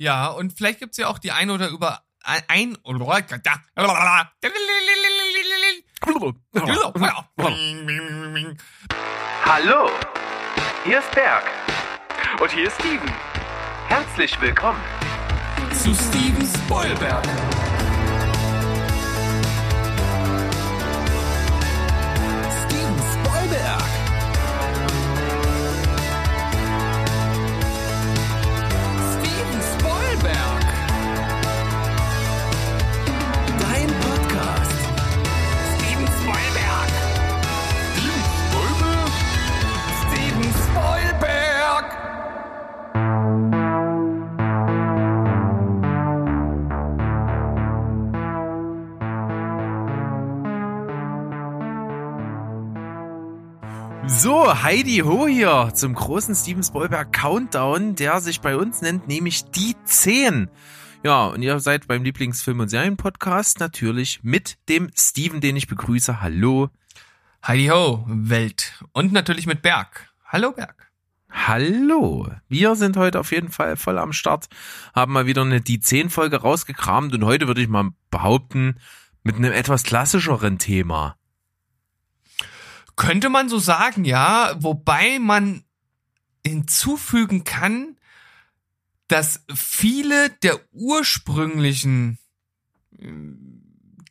Ja, und vielleicht gibt's ja auch die ein oder über ein Hallo, hier ist Berg. Und hier ist Steven. Herzlich willkommen. zu Steven Spoilberg. So, Heidi Ho hier zum großen Steven Spielberg Countdown, der sich bei uns nennt, nämlich die 10. Ja, und ihr seid beim Lieblingsfilm- und Serienpodcast natürlich mit dem Steven, den ich begrüße. Hallo. Heidi Ho, Welt. Und natürlich mit Berg. Hallo Berg. Hallo. Wir sind heute auf jeden Fall voll am Start, haben mal wieder eine die 10 Folge rausgekramt und heute würde ich mal behaupten, mit einem etwas klassischeren Thema. Könnte man so sagen, ja, wobei man hinzufügen kann, dass viele der ursprünglichen äh,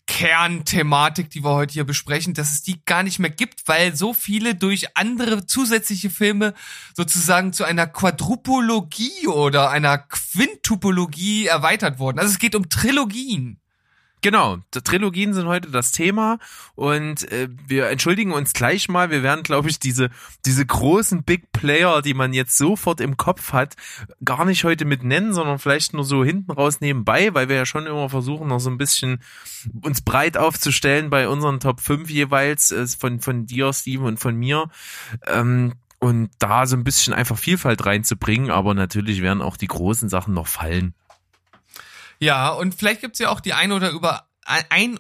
Kernthematik, die wir heute hier besprechen, dass es die gar nicht mehr gibt, weil so viele durch andere zusätzliche Filme sozusagen zu einer Quadrupologie oder einer Quintupologie erweitert wurden. Also es geht um Trilogien. Genau, Trilogien sind heute das Thema und äh, wir entschuldigen uns gleich mal. Wir werden, glaube ich, diese diese großen Big Player, die man jetzt sofort im Kopf hat, gar nicht heute mit nennen, sondern vielleicht nur so hinten raus nebenbei, weil wir ja schon immer versuchen, noch so ein bisschen uns breit aufzustellen bei unseren Top 5 jeweils äh, von von dir, Steven und von mir. Ähm, und da so ein bisschen einfach Vielfalt reinzubringen, aber natürlich werden auch die großen Sachen noch fallen. Ja, und vielleicht gibt's ja auch die ein oder über ein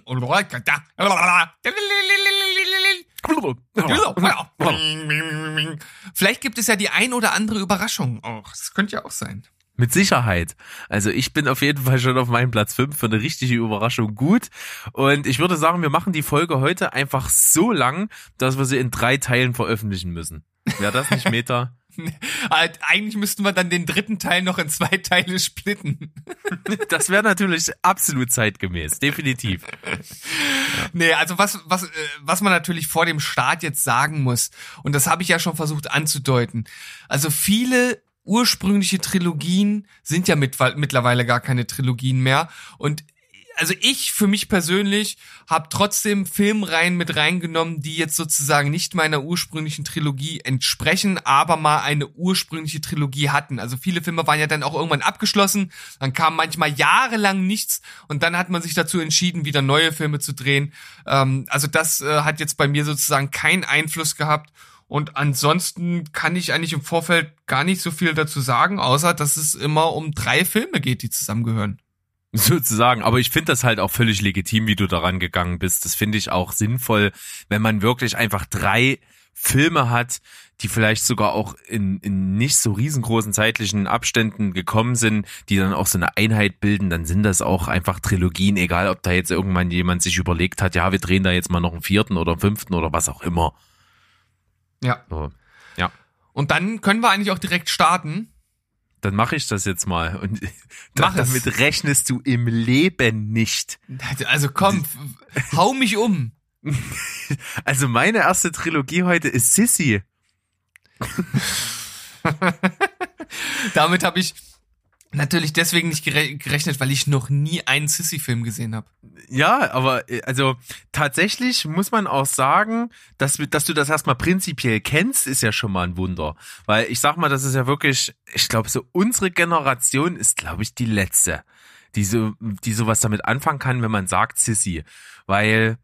Vielleicht gibt es ja die ein oder andere Überraschung auch. Das könnte ja auch sein. Mit Sicherheit. Also ich bin auf jeden Fall schon auf meinem Platz 5 für eine richtige Überraschung gut. Und ich würde sagen, wir machen die Folge heute einfach so lang, dass wir sie in drei Teilen veröffentlichen müssen. Wäre das nicht Meta? Halt, Eigentlich müssten wir dann den dritten Teil noch in zwei Teile splitten. Das wäre natürlich absolut zeitgemäß, definitiv. Nee, also was, was, äh, was man natürlich vor dem Start jetzt sagen muss, und das habe ich ja schon versucht anzudeuten. Also viele ursprüngliche Trilogien sind ja mit, mittlerweile gar keine Trilogien mehr. Und also ich für mich persönlich habe trotzdem Filmreihen mit reingenommen, die jetzt sozusagen nicht meiner ursprünglichen Trilogie entsprechen, aber mal eine ursprüngliche Trilogie hatten. Also viele Filme waren ja dann auch irgendwann abgeschlossen, dann kam manchmal jahrelang nichts und dann hat man sich dazu entschieden, wieder neue Filme zu drehen. Ähm, also das äh, hat jetzt bei mir sozusagen keinen Einfluss gehabt. Und ansonsten kann ich eigentlich im Vorfeld gar nicht so viel dazu sagen, außer dass es immer um drei Filme geht, die zusammengehören. Sozusagen, aber ich finde das halt auch völlig legitim, wie du daran gegangen bist. Das finde ich auch sinnvoll, wenn man wirklich einfach drei Filme hat, die vielleicht sogar auch in, in nicht so riesengroßen zeitlichen Abständen gekommen sind, die dann auch so eine Einheit bilden, dann sind das auch einfach Trilogien, egal ob da jetzt irgendwann jemand sich überlegt hat, ja, wir drehen da jetzt mal noch einen vierten oder einen fünften oder was auch immer. Ja. So, ja. Und dann können wir eigentlich auch direkt starten. Dann mache ich das jetzt mal. Und Mach es. damit rechnest du im Leben nicht. Also komm, hau mich um. Also meine erste Trilogie heute ist Sissy. Damit habe ich natürlich deswegen nicht gere gerechnet, weil ich noch nie einen Sissy-Film gesehen habe. Ja, aber äh, also tatsächlich muss man auch sagen, dass, dass du das erstmal prinzipiell kennst, ist ja schon mal ein Wunder. Weil ich sag mal, das ist ja wirklich, ich glaube, so unsere Generation ist, glaube ich, die letzte, die so, die sowas damit anfangen kann, wenn man sagt Sissy. Weil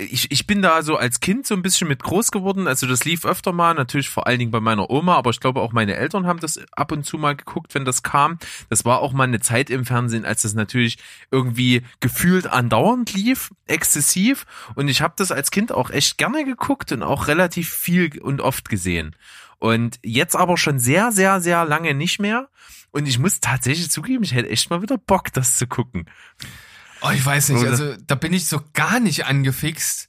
ich, ich bin da so als Kind so ein bisschen mit groß geworden. Also das lief öfter mal, natürlich vor allen Dingen bei meiner Oma, aber ich glaube auch meine Eltern haben das ab und zu mal geguckt, wenn das kam. Das war auch mal eine Zeit im Fernsehen, als das natürlich irgendwie gefühlt andauernd lief, exzessiv. Und ich habe das als Kind auch echt gerne geguckt und auch relativ viel und oft gesehen. Und jetzt aber schon sehr, sehr, sehr lange nicht mehr. Und ich muss tatsächlich zugeben, ich hätte echt mal wieder Bock, das zu gucken. Oh, ich weiß nicht, also da bin ich so gar nicht angefixt.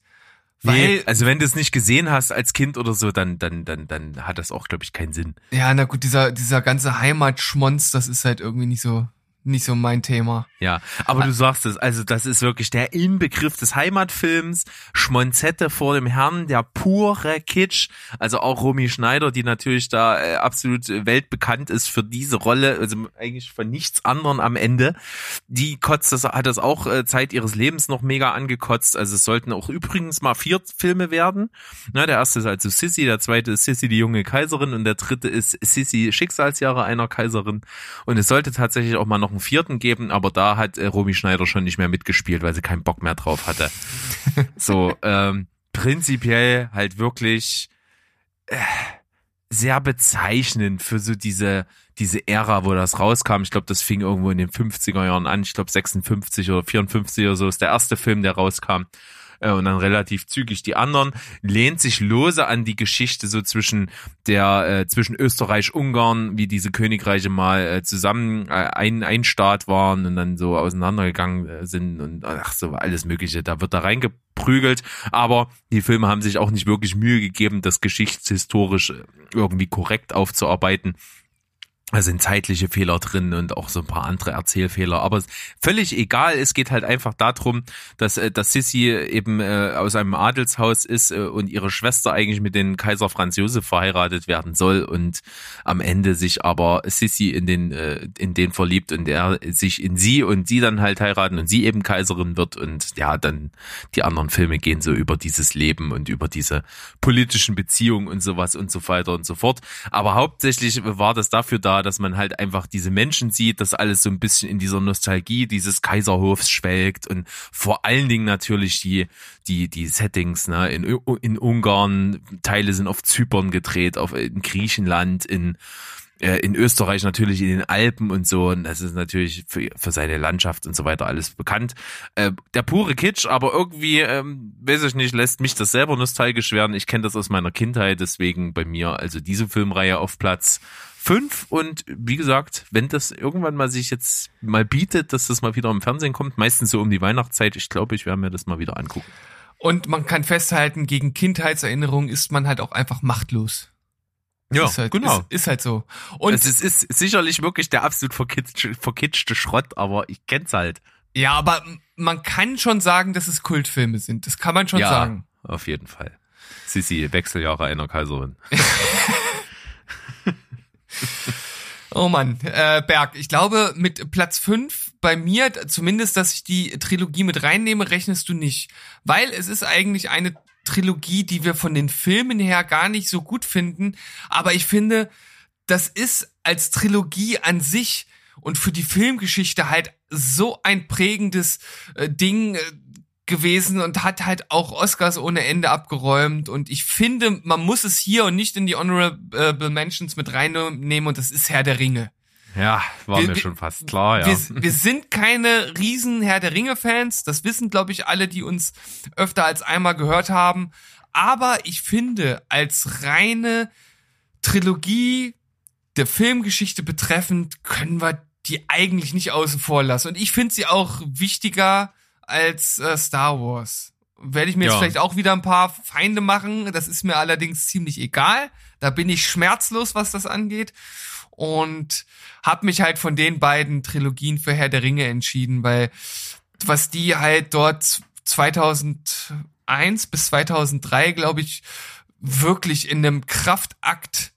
Weil, Nee, also wenn du es nicht gesehen hast als Kind oder so, dann, dann, dann, dann hat das auch, glaube ich, keinen Sinn. ja, na gut, dieser, dieser ganze Heimatschmonz, das ist halt irgendwie nicht so, nicht so mein Thema. Ja, aber du sagst es, also das ist wirklich der Inbegriff des Heimatfilms, Schmonzette vor dem Herrn, der pure Kitsch. Also auch Romy Schneider, die natürlich da äh, absolut äh, weltbekannt ist für diese Rolle, also eigentlich von nichts anderem am Ende. Die kotzt das, hat das auch äh, Zeit ihres Lebens noch mega angekotzt. Also es sollten auch übrigens mal vier Filme werden. Na, der erste ist also Sissy, der zweite ist Sissy die junge Kaiserin und der dritte ist Sissy Schicksalsjahre einer Kaiserin. Und es sollte tatsächlich auch mal noch einen vierten geben, aber da hat äh, Romy Schneider schon nicht mehr mitgespielt, weil sie keinen Bock mehr drauf hatte. so, ähm, prinzipiell halt wirklich äh, sehr bezeichnend für so diese diese Ära, wo das rauskam. Ich glaube, das fing irgendwo in den 50er Jahren an. Ich glaube 56 oder 54 oder so ist der erste Film, der rauskam. Äh, Und dann relativ zügig die anderen, lehnt sich lose an die Geschichte so zwischen der, äh, zwischen Österreich, Ungarn, wie diese Königreiche mal äh, zusammen äh, ein, ein Staat waren und dann so auseinandergegangen äh, sind und ach so, alles mögliche. Da wird da reingeprügelt. Aber die Filme haben sich auch nicht wirklich Mühe gegeben, das geschichtshistorisch äh, irgendwie korrekt aufzuarbeiten. Da sind zeitliche Fehler drin und auch so ein paar andere Erzählfehler. Aber völlig egal, es geht halt einfach darum, dass, äh, dass Sissy eben äh, aus einem Adelshaus ist äh, und ihre Schwester eigentlich mit den Kaiser Franz Josef verheiratet werden soll und am Ende sich aber Sissy in den, äh, in den verliebt und er sich in sie und sie dann halt heiraten und sie eben Kaiserin wird und ja, dann die anderen Filme gehen so über dieses Leben und über diese politischen Beziehungen und sowas und so weiter und so fort. Aber hauptsächlich war das dafür da, dass man halt einfach diese Menschen sieht, dass alles so ein bisschen in dieser Nostalgie dieses Kaiserhofs schwelgt und vor allen Dingen natürlich die, die, die Settings, ne, in, in Ungarn, Teile sind auf Zypern gedreht, auf, in Griechenland, in, äh, in Österreich natürlich in den Alpen und so. Und das ist natürlich für, für seine Landschaft und so weiter alles bekannt. Äh, der pure Kitsch, aber irgendwie, ähm, weiß ich nicht, lässt mich das selber nostalgisch werden. Ich kenne das aus meiner Kindheit, deswegen bei mir also diese Filmreihe auf Platz fünf und wie gesagt, wenn das irgendwann mal sich jetzt mal bietet, dass das mal wieder im Fernsehen kommt, meistens so um die Weihnachtszeit, ich glaube, ich werde mir das mal wieder angucken. Und man kann festhalten, gegen Kindheitserinnerungen ist man halt auch einfach machtlos. ist halt, Ist, ist halt so. Und Und es ist sicherlich wirklich der absolut verkitschte, verkitschte Schrott, aber ich kenn's halt. ja, aber man kann schon sagen, dass es Kultfilme sind. Das kann man schon ja, sagen. auf jeden Fall. Sissi, Wechseljahre einer Kaiserin. Oh Mann, äh, Berg, ich glaube, mit Platz 5 bei mir, zumindest, dass ich die Trilogie mit reinnehme, rechnest du nicht. Weil es ist eigentlich eine Trilogie, die wir von den Filmen her gar nicht so gut finden. Aber ich finde, das ist als Trilogie an sich und für die Filmgeschichte halt so ein prägendes äh, Ding äh, gewesen und hat halt auch Oscars ohne Ende abgeräumt. Und ich finde, man muss es hier und nicht in die Honorable Mentions mit reinnehmen. Und das ist Herr der Ringe. Ja, war Wir- mir schon fast klar, ja. Wir, wir sind keine riesen Herr der Ringe Fans, das wissen glaube ich alle, die uns öfter als einmal gehört haben, aber ich finde als reine Trilogie der Filmgeschichte betreffend können wir die eigentlich nicht außen vor lassen. Und ich finde sie auch wichtiger als äh, Star Wars. Werde ich mir jetzt Ja. vielleicht auch wieder ein paar Feinde machen, das ist mir allerdings ziemlich egal. Da bin ich schmerzlos, was das angeht und habe mich halt von den beiden Trilogien für Herr der Ringe entschieden, weil was die halt dort 2001 bis 2003, glaube ich, wirklich in einem Kraftakt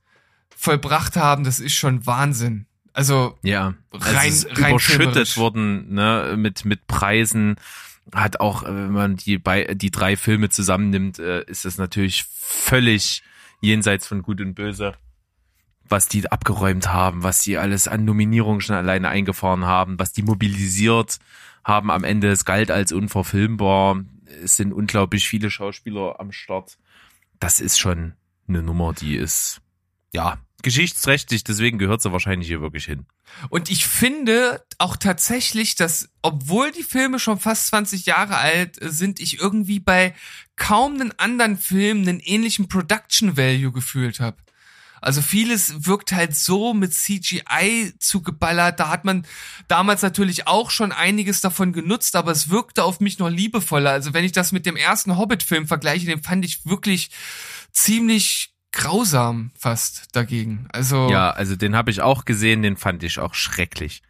vollbracht haben, das ist schon Wahnsinn. Also Ja, Rein- ist rein überschüttet worden ne, mit mit Preisen. Hat auch, wenn man die bei die drei Filme zusammennimmt, äh, ist das natürlich völlig jenseits von Gut und Böse, was die abgeräumt haben, was die alles an Nominierungen schon alleine eingefahren haben, was die mobilisiert haben am Ende. Es galt als unverfilmbar. Es sind unglaublich viele Schauspieler am Start. Das ist schon eine Nummer, die ist ja geschichtsträchtig. Deswegen gehört sie wahrscheinlich hier wirklich hin. Und ich finde auch tatsächlich, dass, obwohl die Filme schon fast 20 Jahre alt sind, ich irgendwie bei kaum einen anderen Film einen ähnlichen Production Value gefühlt habe. Also vieles wirkt halt so mit CGI zugeballert. Da hat man damals natürlich auch schon einiges davon genutzt, aber es wirkte auf mich noch liebevoller. Also wenn ich das mit dem ersten Hobbit-Film vergleiche, den fand ich wirklich ziemlich grausam fast dagegen. Also Ja, also den habe ich auch gesehen, den fand ich auch schrecklich.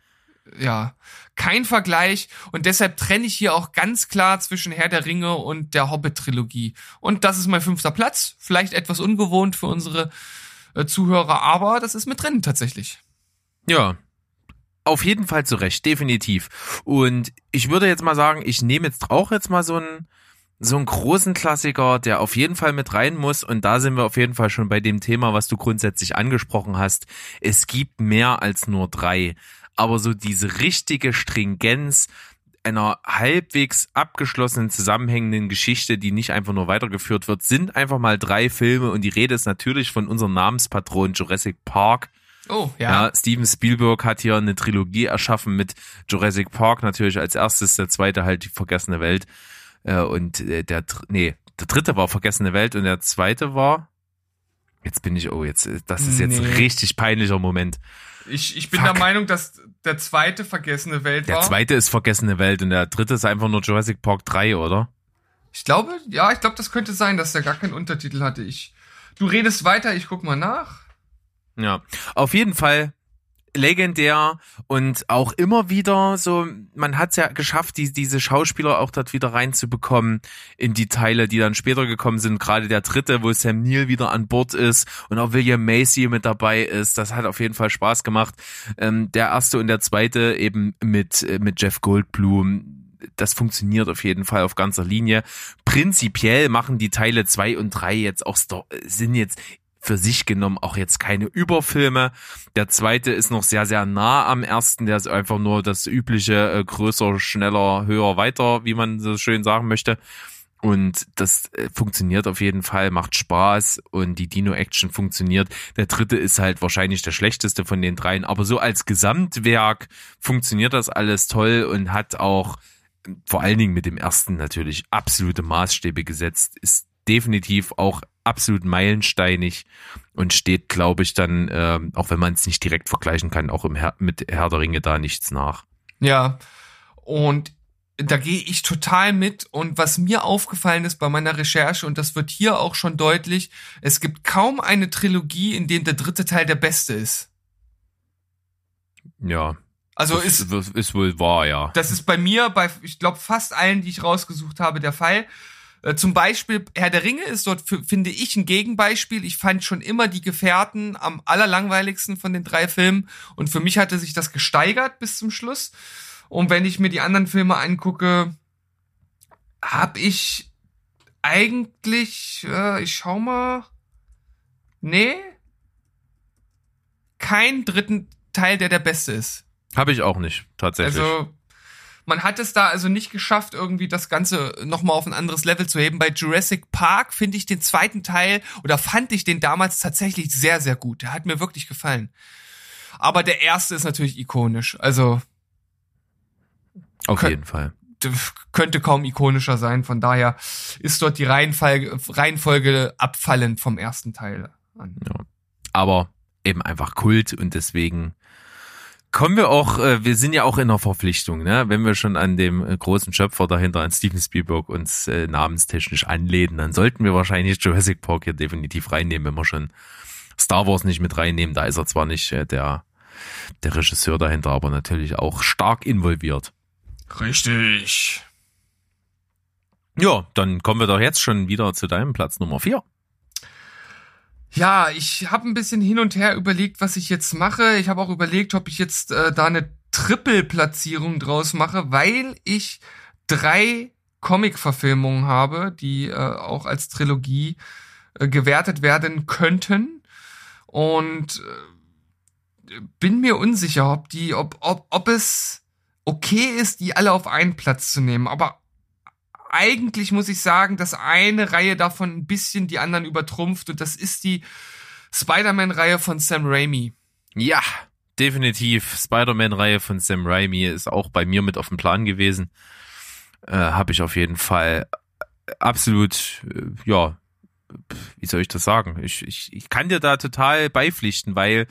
ja, kein Vergleich und deshalb trenne ich hier auch ganz klar zwischen Herr der Ringe und der Hobbit-Trilogie. Und das ist mein fünfter Platz. Vielleicht etwas ungewohnt für unsere äh, Zuhörer, aber das ist mit drin tatsächlich. Ja. Auf jeden Fall zu Recht, definitiv. Und ich würde jetzt mal sagen, ich nehme jetzt auch jetzt mal so einen, so einen großen Klassiker, der auf jeden Fall mit rein muss. Und da sind wir auf jeden Fall schon bei dem Thema, was du grundsätzlich angesprochen hast. Es gibt mehr als nur drei. Aber so diese richtige Stringenz einer halbwegs abgeschlossenen, zusammenhängenden Geschichte, die nicht einfach nur weitergeführt wird, sind einfach mal drei Filme. Und die Rede ist natürlich von unserem Namenspatron Jurassic Park. Oh, Ja. ja. Steven Spielberg hat hier eine Trilogie erschaffen mit Jurassic Park natürlich als erstes, der zweite halt die vergessene Welt und äh, der nee, der dritte war vergessene Welt und der zweite war jetzt bin ich oh jetzt äh, das ist jetzt ein Nee. richtig peinlicher Moment. Ich, ich bin Fuck. der Meinung, dass der zweite vergessene Welt Der war. zweite ist vergessene Welt und der dritte ist einfach nur Jurassic Park 3, oder? Ich glaube, ja, ich glaube, das könnte sein, dass der gar keinen Untertitel hatte. Ich, du redest weiter, ich guck mal nach. Ja, auf jeden Fall legendär und auch immer wieder so, man hat es ja geschafft, die, diese Schauspieler auch dort wieder reinzubekommen in die Teile, die dann später gekommen sind. Gerade der dritte, wo Sam Neill wieder an Bord ist und auch William Macy mit dabei ist. Das hat auf jeden Fall Spaß gemacht. Ähm, der erste und der zweite eben mit, äh, mit Jeff Goldblum. Das funktioniert auf jeden Fall auf ganzer Linie. Prinzipiell machen die Teile zwei und drei jetzt auch, sind jetzt für sich genommen auch jetzt keine Überfilme. Der zweite ist noch sehr, sehr nah am ersten. Der ist einfach nur das übliche äh, größer, schneller, höher, weiter, wie man so schön sagen möchte. Und das äh, funktioniert auf jeden Fall, macht Spaß und die Dino-Action funktioniert. Der dritte ist halt wahrscheinlich der schlechteste von den dreien, aber so als Gesamtwerk funktioniert das alles toll und hat auch vor allen Dingen mit dem ersten natürlich absolute Maßstäbe gesetzt, ist definitiv auch absolut meilensteinig und steht, glaube ich, dann, ähm, auch wenn man es nicht direkt vergleichen kann, auch im Herr, mit Herr der Ringe da nichts nach. Ja. Und da gehe ich total mit. Und was mir aufgefallen ist bei meiner Recherche, und das wird hier auch schon deutlich, es gibt kaum eine Trilogie, in dem der dritte Teil der beste ist. Ja. Also ist, ist, ist wohl wahr, ja. das ist bei mir, bei, ich glaube, fast allen, die ich rausgesucht habe, der Fall. Äh, Zum Beispiel Herr der Ringe ist dort, für, finde ich, ein Gegenbeispiel. Ich fand schon immer die Gefährten am allerlangweiligsten von den drei Filmen. Und für mich hatte sich das gesteigert bis zum Schluss. Und wenn ich mir die anderen Filme angucke, habe ich eigentlich, äh, ich schau mal, nee, keinen dritten Teil, der der beste ist. Habe ich auch nicht, tatsächlich. Also man hat es da also nicht geschafft, irgendwie das Ganze nochmal auf ein anderes Level zu heben. Bei Jurassic Park finde ich den zweiten Teil oder fand ich den damals tatsächlich sehr, sehr gut. Der hat mir wirklich gefallen. Aber der erste ist natürlich ikonisch. Also Auf jeden Fall. könnte kaum ikonischer sein. Von daher ist dort die Reihenfolge, Reihenfolge abfallend vom ersten Teil an. Aber eben einfach Kult und deswegen kommen wir auch, äh, wir sind ja auch in der Verpflichtung, ne? Wenn wir schon an dem äh, großen Schöpfer dahinter, an Steven Spielberg, uns äh, namenstechnisch anlehnen, dann sollten wir wahrscheinlich Jurassic Park hier definitiv reinnehmen, wenn wir schon Star Wars nicht mit reinnehmen. Da ist er zwar nicht äh, der, der Regisseur dahinter, aber natürlich auch stark involviert. Richtig. Ja, dann kommen wir doch jetzt schon wieder zu deinem Platz Nummer vier. Ja, ich habe ein bisschen hin und her überlegt, was ich jetzt mache. Ich habe auch überlegt, ob ich jetzt äh, da eine Triple-Platzierung draus mache, weil ich drei Comic-Verfilmungen habe, die äh, auch als Trilogie äh, gewertet werden könnten. Und äh, bin mir unsicher, ob die, ob, ob, ob es okay ist, die alle auf einen Platz zu nehmen. Aber eigentlich muss ich sagen, dass eine Reihe davon ein bisschen die anderen übertrumpft und das ist die Spider-Man-Reihe von Sam Raimi. Ja, definitiv. Spider-Man-Reihe von Sam Raimi ist auch bei mir mit auf dem Plan gewesen. Äh, Habe ich auf jeden Fall absolut, äh, ja, wie soll ich das sagen? Ich, ich, ich kann dir da total beipflichten, weil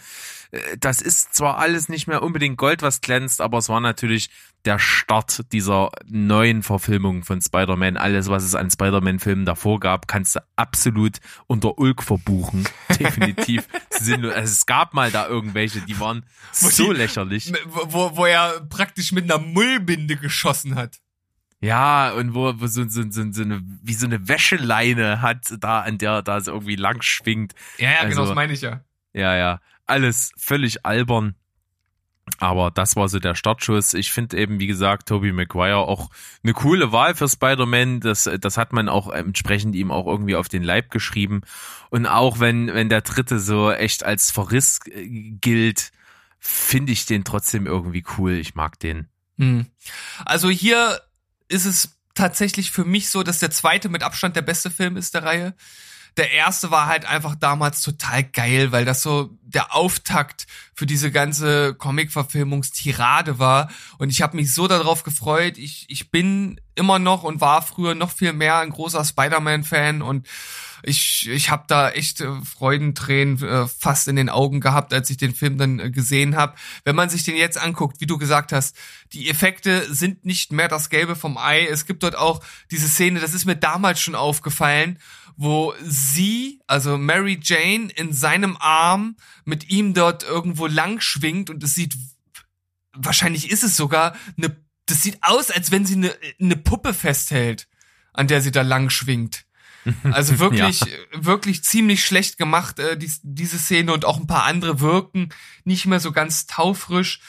äh, das ist zwar alles nicht mehr unbedingt Gold, was glänzt, aber es war natürlich der Start dieser neuen Verfilmung von Spider-Man. Alles, was es an Spider-Man-Filmen davor gab, kannst du absolut unter Ulk verbuchen. Definitiv. sinnlos. Also es gab mal da irgendwelche, die waren Wo so die- lächerlich. Wo, wo er praktisch mit einer Mullbinde geschossen hat. Ja, und wo, wo so, so, so, so eine, wie so eine Wäscheleine hat, da, an der da so irgendwie lang schwingt. Ja, ja, genau, Also- das meine ich ja. Ja, ja. Alles völlig albern. Aber das war so der Startschuss. Ich finde eben, wie gesagt, Tobey Maguire auch eine coole Wahl für Spider-Man. Das, das hat man auch entsprechend ihm auch irgendwie auf den Leib geschrieben. Und auch wenn, wenn der dritte so echt als Verriss äh, gilt, finde ich den trotzdem irgendwie cool. Ich mag den. Hm. Also hier ist es tatsächlich für mich so, dass der zweite mit Abstand der beste Film ist der Reihe. Der erste war halt einfach damals total geil, weil das so der Auftakt für diese ganze Comic-Verfilmungstirade war. Und ich habe mich so darauf gefreut. Ich, ich bin immer noch und war früher noch viel mehr ein großer Spider-Man-Fan und ich, ich habe da echt äh, Freudentränen äh, fast in den Augen gehabt, als ich den Film dann äh, gesehen habe. Wenn man sich den jetzt anguckt, wie du gesagt hast, die Effekte sind nicht mehr das Gelbe vom Ei. Es gibt dort auch diese Szene, das ist mir damals schon aufgefallen, wo sie, also Mary Jane, in seinem Arm mit ihm dort irgendwo lang schwingt und es sieht, wahrscheinlich ist es sogar eine, das sieht aus, als wenn sie eine, eine Puppe festhält, an der sie da lang schwingt. Also wirklich, wirklich ziemlich schlecht gemacht, äh, dies, diese Szene und auch ein paar andere wirken nicht mehr so ganz taufrisch.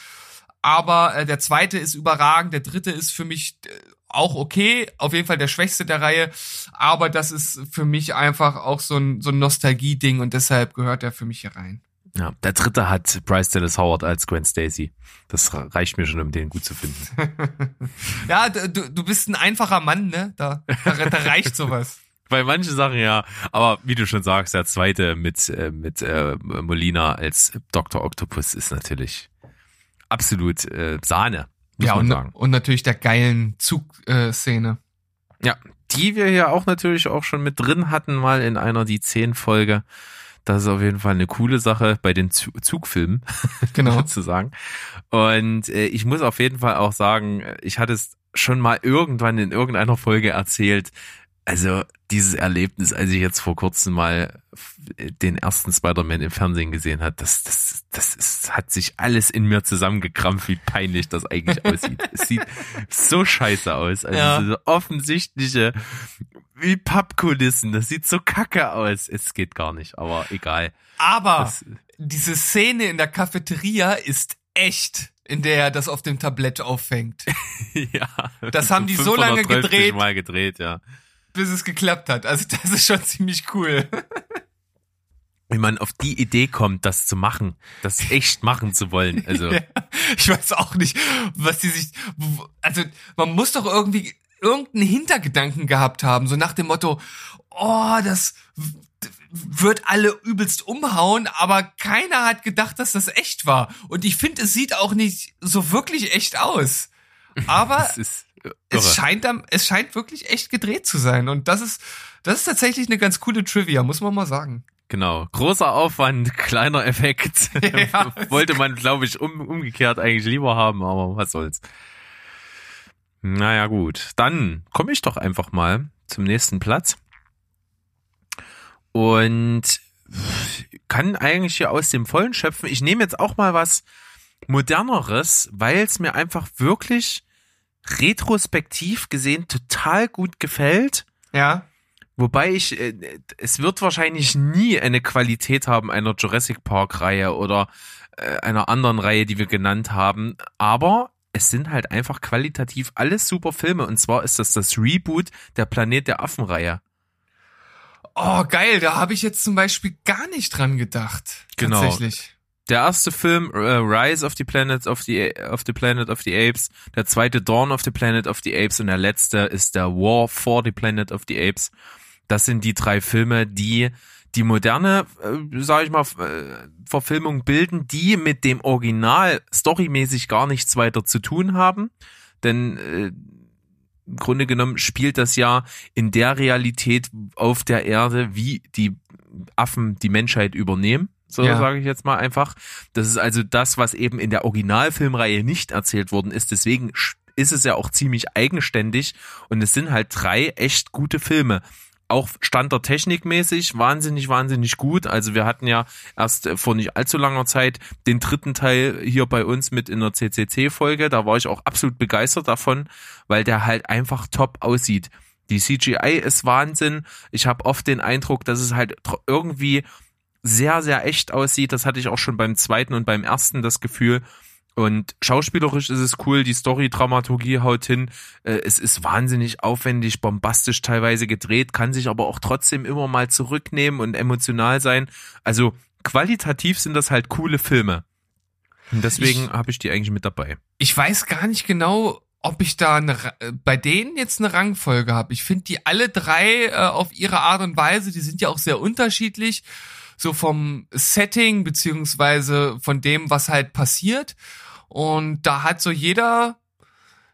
Aber äh, der zweite ist überragend, der dritte ist für mich äh, auch okay, auf jeden Fall der schwächste der Reihe. Aber das ist für mich einfach auch so ein, so ein Nostalgie-Ding und deshalb gehört er für mich hier rein. Ja, der dritte hat Bryce Dallas Howard als Gwen Stacy. Das reicht mir schon, um den gut zu finden. Ja, du, du bist ein einfacher Mann, ne? Da, da, da reicht sowas. Bei manchen Sachen ja, aber wie du schon sagst, der zweite mit äh, mit äh, Molina als Dr. Octopus ist natürlich absolut äh, Sahne, ja, und, und natürlich der geilen Zugszene. Ja, die wir ja auch natürlich auch schon mit drin hatten, mal in einer die zehn Folge. Das ist auf jeden Fall eine coole Sache bei den Zu- Zugfilmen. Genau. sozusagen. Und äh, ich muss auf jeden Fall auch sagen, ich hatte es schon mal irgendwann in irgendeiner Folge erzählt. Also dieses Erlebnis, als ich jetzt vor kurzem mal f- den ersten Spider-Man im Fernsehen gesehen hat, das, das, das ist, hat sich alles in mir zusammengekrampft, wie peinlich das eigentlich aussieht. es sieht so scheiße aus. Also Ja. so offensichtliche wie Pappkulissen. Das sieht so kacke aus. Es geht gar nicht, aber egal. Aber Das, diese Szene in der Cafeteria ist echt, in der er das auf dem Tablett auffängt, ja. Das haben die so lange 550 gedreht. Mal gedreht, ja. bis es geklappt hat. Also das ist schon ziemlich cool. Wie man auf die Idee kommt, das zu machen, das echt machen zu wollen. Also, Ja, ich weiß auch nicht, was die sich. Also, man muss doch irgendwie irgendeinen Hintergedanken gehabt haben, so nach dem Motto, oh, das wird alle übelst umhauen, aber keiner hat gedacht, dass das echt war. Und ich finde, es sieht auch nicht so wirklich echt aus. Aber das ist es scheint, es scheint wirklich echt gedreht zu sein. Und das ist, das ist tatsächlich eine ganz coole Trivia, muss man mal sagen. Genau. Großer Aufwand, kleiner Effekt. Ja. Wollte man, glaube ich, um, umgekehrt eigentlich lieber haben, aber was soll's. Naja, gut. Dann komme ich doch einfach mal zum nächsten Platz. Und kann eigentlich hier aus dem Vollen schöpfen. Ich nehme jetzt auch mal was moderneres, weil es mir einfach wirklich retrospektiv gesehen total gut gefällt. Ja. Wobei ich, äh, es wird wahrscheinlich nie eine Qualität haben einer Jurassic Park Reihe oder äh, einer anderen Reihe, die wir genannt haben. Aber es sind halt einfach qualitativ alles super Filme. Und zwar ist das das Reboot der Planet der Affen Reihe. Oh, geil, da habe ich jetzt zum Beispiel gar nicht dran gedacht. Genau. Tatsächlich. Der erste Film, äh, Rise of the Planet of the, of the Planet of the Apes, der zweite Dawn of the Planet of the Apes und der letzte ist der War for the Planet of the Apes. Das sind die drei Filme, die die moderne, äh, sag ich mal, äh, Verfilmung bilden, die mit dem Original storymäßig gar nichts weiter zu tun haben. Denn äh, im Grunde genommen spielt das ja in der Realität auf der Erde, wie die Affen die Menschheit übernehmen. So Ja. sage ich jetzt mal einfach. Das ist also das, was eben in der Originalfilmreihe nicht erzählt worden ist. Deswegen ist es ja auch ziemlich eigenständig und es sind halt drei echt gute Filme. Auch Stand der Technik mäßig wahnsinnig, wahnsinnig gut. Also wir hatten ja erst vor nicht allzu langer Zeit den dritten Teil hier bei uns mit in der CCC-Folge. Da war ich auch absolut begeistert davon, weil der halt einfach top aussieht. Die CGI ist Wahnsinn. Ich habe oft den Eindruck, dass es halt irgendwie sehr, sehr echt aussieht. Das hatte ich auch schon beim zweiten und beim ersten das Gefühl. Und schauspielerisch ist es cool, die Story-Dramaturgie haut hin. Äh, Es ist wahnsinnig aufwendig, bombastisch teilweise gedreht, kann sich aber auch trotzdem immer mal zurücknehmen und emotional sein. Also qualitativ sind das halt coole Filme. Und deswegen habe ich die eigentlich mit dabei. Ich weiß gar nicht genau, ob ich da eine, äh, bei denen jetzt eine Rangfolge habe. Ich finde die alle drei äh, auf ihre Art und Weise, die sind ja auch sehr unterschiedlich, so vom Setting beziehungsweise von dem, was halt passiert. Und da hat so jeder,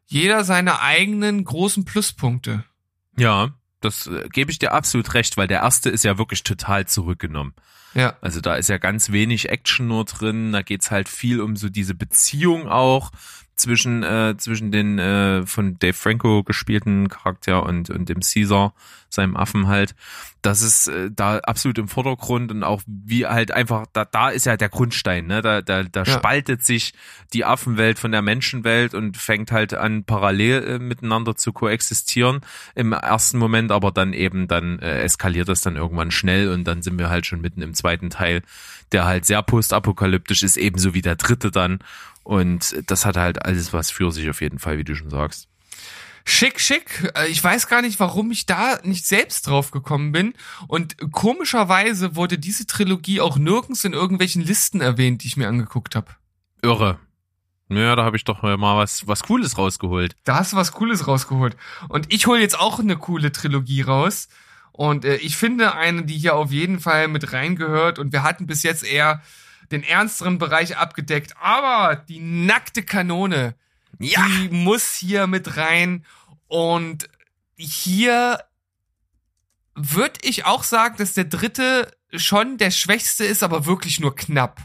jeder seine eigenen großen Pluspunkte. Ja, das äh, gebe ich dir absolut recht, weil der erste ist ja wirklich total zurückgenommen. Ja. Also da ist ja ganz wenig Action nur drin. Da geht's halt viel um so diese Beziehung auch zwischen äh, zwischen den äh, von Dave Franco gespielten Charakter und und dem Caesar, seinem Affen halt. Das ist äh, da absolut im Vordergrund und auch wie halt einfach da da ist ja der Grundstein, ne? Da da da Ja. spaltet sich die Affenwelt von der Menschenwelt und fängt halt an parallel äh, miteinander zu koexistieren im ersten Moment, aber dann eben dann äh, eskaliert das dann irgendwann schnell und dann sind wir halt schon mitten im zweiten Teil, der halt sehr postapokalyptisch ist, ebenso wie der dritte dann. Und das hat halt alles was für sich auf jeden Fall, wie du schon sagst. Schick, schick. Äh, Ich weiß gar nicht, warum ich da nicht selbst drauf gekommen bin. Und komischerweise wurde diese Trilogie auch nirgends in irgendwelchen Listen erwähnt, die ich mir angeguckt habe. Irre. Ja, da habe ich doch mal was was Cooles rausgeholt. Da hast du was Cooles rausgeholt. Und ich hole jetzt auch eine coole Trilogie raus. Und äh, ich finde eine, die hier auf jeden Fall mit reingehört. Und wir hatten bis jetzt eher den ernsteren Bereich abgedeckt. Aber die nackte Kanone, Ja. die muss hier mit rein. Und hier würde ich auch sagen, dass der dritte schon der schwächste ist, aber wirklich nur knapp.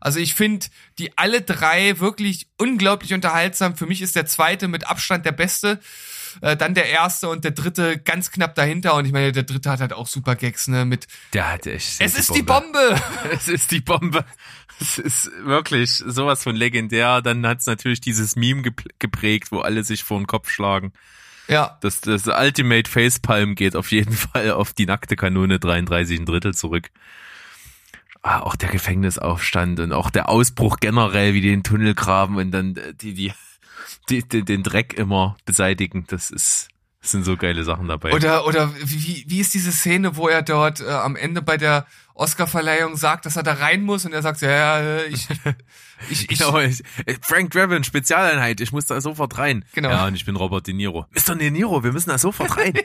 Also ich finde die alle drei wirklich unglaublich unterhaltsam. Für mich ist der zweite mit Abstand der beste. Äh, dann der erste und der dritte ganz knapp dahinter. Und ich meine, der dritte hat halt auch super Gags, ne? Mit Der hat echt. Es ist die Bombe! Es ist die Bombe. Es ist wirklich sowas von legendär. Dann hat's natürlich dieses Meme gep- geprägt, wo alle sich vor den Kopf schlagen. Ja. Das, das Ultimate Facepalm geht auf jeden Fall auf die nackte Kanone 33 ein Drittel zurück. Ah, auch der Gefängnisaufstand und auch der Ausbruch generell, wie die den Tunnel graben und dann äh, die, die, die, die den Dreck immer beseitigen. Das ist, das sind so geile Sachen dabei. Oder, oder wie, wie ist diese Szene, wo er dort äh, am Ende bei der Oscarverleihung sagt, dass er da rein muss und er sagt, ja, ja, äh, ich, ich, ich, Genau, ich, Frank Drebin, Spezialeinheit, ich muss da sofort rein. Genau. Ja, und ich bin Robert De Niro. Mr. De Niro, wir müssen da sofort rein.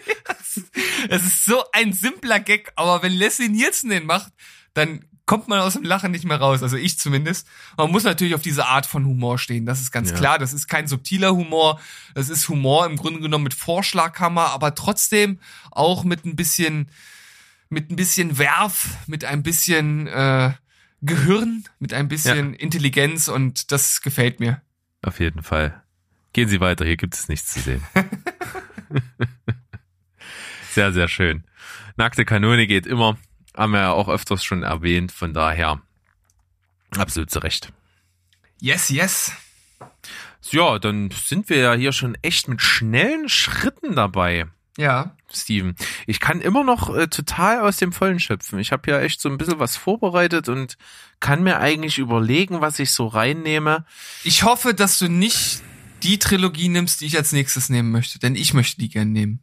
Es ist so ein simpler Gag, aber wenn Leslie Nielsen den macht, dann kommt man aus dem Lachen nicht mehr raus. Also ich zumindest. Man muss natürlich auf diese Art von Humor stehen. Das ist ganz Ja. klar. Das ist kein subtiler Humor. Das ist Humor im Grunde genommen mit Vorschlaghammer, aber trotzdem auch mit ein bisschen, mit ein bisschen Werf, mit ein bisschen äh, Gehirn, mit ein bisschen Intelligenz und das gefällt mir. Auf jeden Fall. Gehen Sie weiter, hier gibt es nichts zu sehen. sehr, sehr schön. Nackte Kanone geht immer. Haben wir ja auch öfters schon erwähnt, von daher absolut zu Recht. Yes, yes. Ja, dann sind wir ja hier schon echt mit schnellen Schritten dabei. Ja. Steven. Ich kann immer noch äh, total aus dem Vollen schöpfen. Ich habe ja echt so ein bisschen was vorbereitet und kann mir eigentlich überlegen, was ich so reinnehme. Ich hoffe, dass du nicht die Trilogie nimmst, die ich als nächstes nehmen möchte, denn ich möchte die gern nehmen.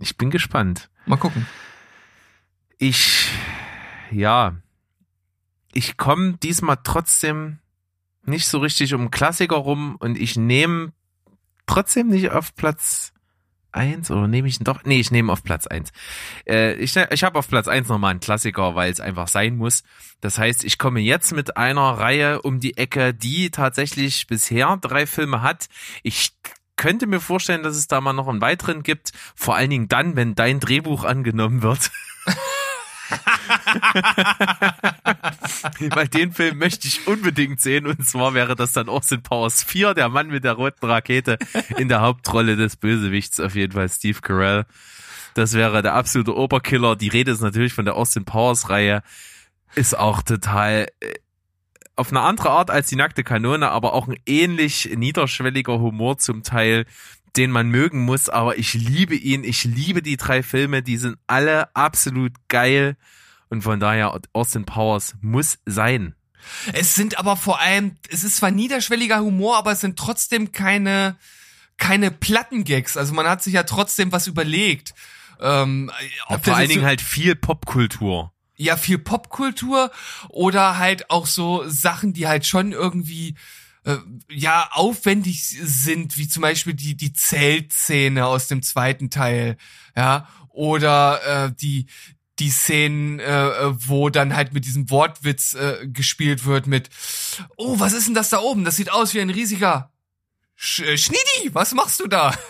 Ich bin gespannt. Mal gucken. Ich, ja, ich komme diesmal trotzdem nicht so richtig um Klassiker rum und ich nehme trotzdem nicht auf Platz eins oder nehme ich ihn doch? Nee, ich nehme auf Platz eins. Äh, ich ich habe auf Platz eins nochmal einen Klassiker, weil es einfach sein muss. Das heißt, ich komme jetzt mit einer Reihe um die Ecke, die tatsächlich bisher drei Filme hat. Ich könnte mir vorstellen, dass es da mal noch einen weiteren gibt. Vor allen Dingen dann, wenn dein Drehbuch angenommen wird. Weil den Film möchte ich unbedingt sehen. Und zwar wäre das dann Austin Powers 4, der Mann mit der roten Rakete in der Hauptrolle des Bösewichts, auf jeden Fall Steve Carell. Das wäre der absolute Oberkiller. Die Rede ist natürlich von der Austin Powers Reihe. Ist auch total äh, auf eine andere Art als die nackte Kanone, aber auch ein ähnlich niederschwelliger Humor zum Teil, den man mögen muss. Aber ich liebe ihn. Ich liebe die drei Filme. Die sind alle absolut geil. Und von daher, Austin Powers muss sein. Es sind aber vor allem, es ist zwar niederschwelliger Humor, aber es sind trotzdem keine, keine Plattengags. Also man hat sich ja trotzdem was überlegt. Ähm, ob Vor allen Dingen so- halt viel Popkultur. ja viel Popkultur oder halt auch so Sachen, die halt schon irgendwie äh, ja aufwendig sind, wie zum Beispiel die die Zeltszene aus dem zweiten Teil, ja oder äh, die die Szenen, äh, äh, wo dann halt mit diesem Wortwitz äh, gespielt wird mit Oh, was ist denn das da oben? Das sieht aus wie ein riesiger Sch äh, Schniedi, was machst du da?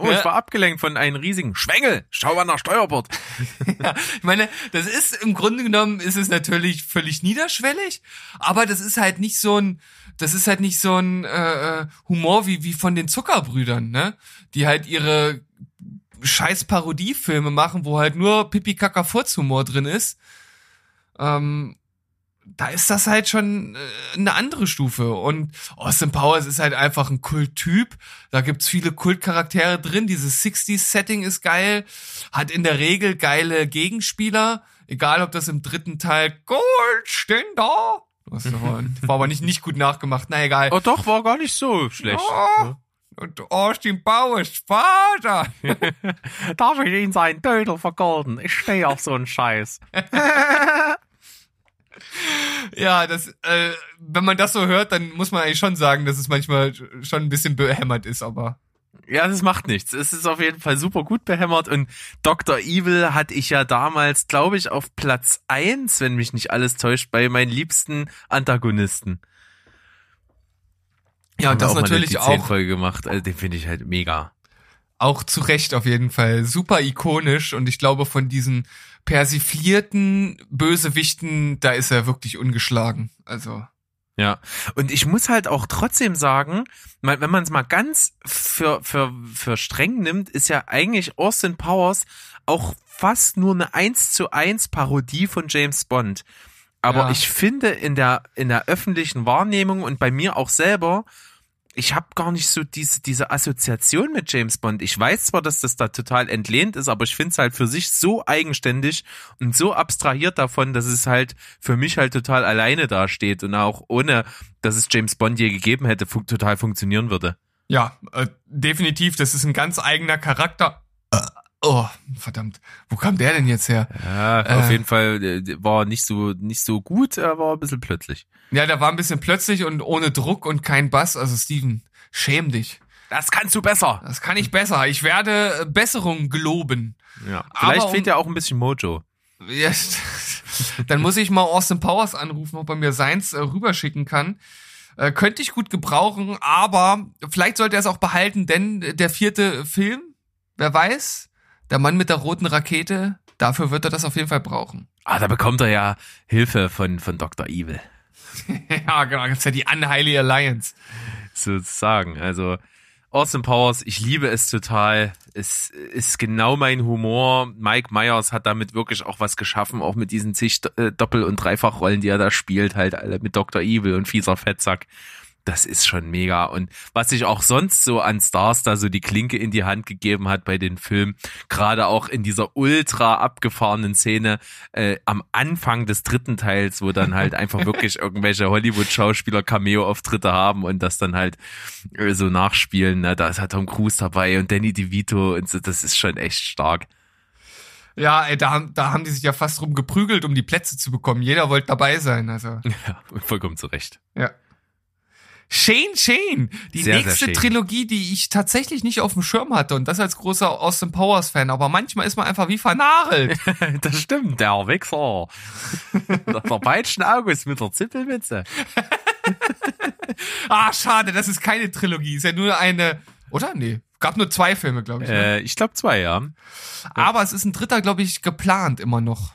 Oh, ich war abgelenkt von einem riesigen Schwengel. Schau an der Steuerbord. Ja, ich meine, das ist im Grunde genommen ist es natürlich völlig niederschwellig, aber das ist halt nicht so ein, das ist halt nicht so ein äh, äh, Humor wie wie von den Zuckerbrüdern, ne? Die halt ihre scheiß Parodiefilme machen, wo halt nur Pipi Kaka Humor drin ist. Ähm, da ist das halt schon äh, eine andere Stufe. Und Austin Powers ist halt einfach ein Kulttyp. Da gibt's viele Kultcharaktere drin. Dieses 60s-Setting ist geil. Hat in der Regel geile Gegenspieler. Egal, ob das im dritten Teil Goldständer. Das war, war aber nicht, nicht gut nachgemacht. Na egal. Oh doch, war gar nicht so schlecht. Oh, und Austin Powers Vater. Darf ich Ihnen seinen Dödel vergolden? Ich stehe auf so einen Scheiß. Ja, das, äh, wenn man das so hört, dann muss man eigentlich schon sagen, dass es manchmal schon ein bisschen behämmert ist, aber. Ja, das macht nichts. Es ist auf jeden Fall super gut behämmert und Dr. Evil hatte ich ja damals, glaube ich, auf Platz eins, wenn mich nicht alles täuscht, bei meinen liebsten Antagonisten. Ja, und das mal eine natürlich die auch, Folge gemacht. Also den finde ich halt mega. auch zu Recht auf jeden Fall super ikonisch und ich glaube von diesen persiflierten Bösewichten, da ist er wirklich ungeschlagen. Also. Ja, und ich muss halt auch trotzdem sagen, wenn man es mal ganz für, für, für streng nimmt, ist ja eigentlich Austin Powers auch fast nur eine 1 zu 1 Parodie von James Bond. Aber Ja. ich finde in der, in der öffentlichen Wahrnehmung und bei mir auch selber, ich habe gar nicht so diese, diese Assoziation mit James Bond. Ich weiß zwar, dass das da total entlehnt ist, aber ich finde es halt für sich so eigenständig und so abstrahiert davon, dass es halt für mich halt total alleine dasteht und auch ohne, dass es James Bond je gegeben hätte, fun total funktionieren würde. Ja, äh, definitiv, das ist ein ganz eigener Charakter. Äh, oh, verdammt. Wo kam der denn jetzt her? Ja, Äh. auf jeden Fall äh, war nicht so, nicht so gut, er war ein bisschen plötzlich. Ja, der war ein bisschen plötzlich und ohne Druck und kein Bass. Also Steven, schäm dich. Das kannst du besser. Das kann ich besser. Ich werde äh, Besserung geloben. Ja. Aber Vielleicht um- fehlt ja auch ein bisschen Mojo. Ja, dann muss ich mal Austin Powers anrufen, ob er mir seins äh, rüberschicken kann. Äh, könnte ich gut gebrauchen, aber vielleicht sollte er es auch behalten, denn der vierte Film, wer weiß, der Mann mit der roten Rakete, dafür wird er das auf jeden Fall brauchen. Ah, da bekommt er ja Hilfe von, von Dr. Evil. ja, genau, gibt's ja die Unholy Alliance. sozusagen. Also Austin Powers, ich liebe es total. Es ist genau mein Humor. Mike Myers hat damit wirklich auch was geschaffen, auch mit diesen zig äh, Doppel- und Dreifachrollen, die er da spielt, halt alle mit Dr. Evil und fieser Fettsack. Das ist schon mega. Und was sich auch sonst so an Stars da so die Klinke in die Hand gegeben hat bei den Filmen, gerade auch in dieser ultra abgefahrenen Szene äh, am Anfang des dritten Teils, wo dann halt einfach wirklich irgendwelche Hollywood-Schauspieler Cameo-Auftritte haben und das dann halt äh, so nachspielen. Ne? Da ist halt Tom Cruise dabei und Danny DeVito und so, das ist schon echt stark. Ja, ey, da, haben- da haben die sich ja fast drum geprügelt, um die Plätze zu bekommen. Jeder wollte dabei sein, also. Ja, vollkommen zu Recht. Ja. Shane Shane, die Sehr, sehr nächste Shane. Trilogie, die ich tatsächlich nicht auf dem Schirm hatte und das als großer Austin Powers Fan, aber manchmal ist man einfach wie vernagelt. Das stimmt, der Wichser. der Peitschen August mit der Zippelmütze. ah, schade, das ist keine Trilogie, ist ja nur eine Oder? Nee. Gab nur zwei Filme, glaube ich. Ne? Äh, ich glaube zwei, ja. Aber es ist ein dritter, glaube ich, geplant immer noch.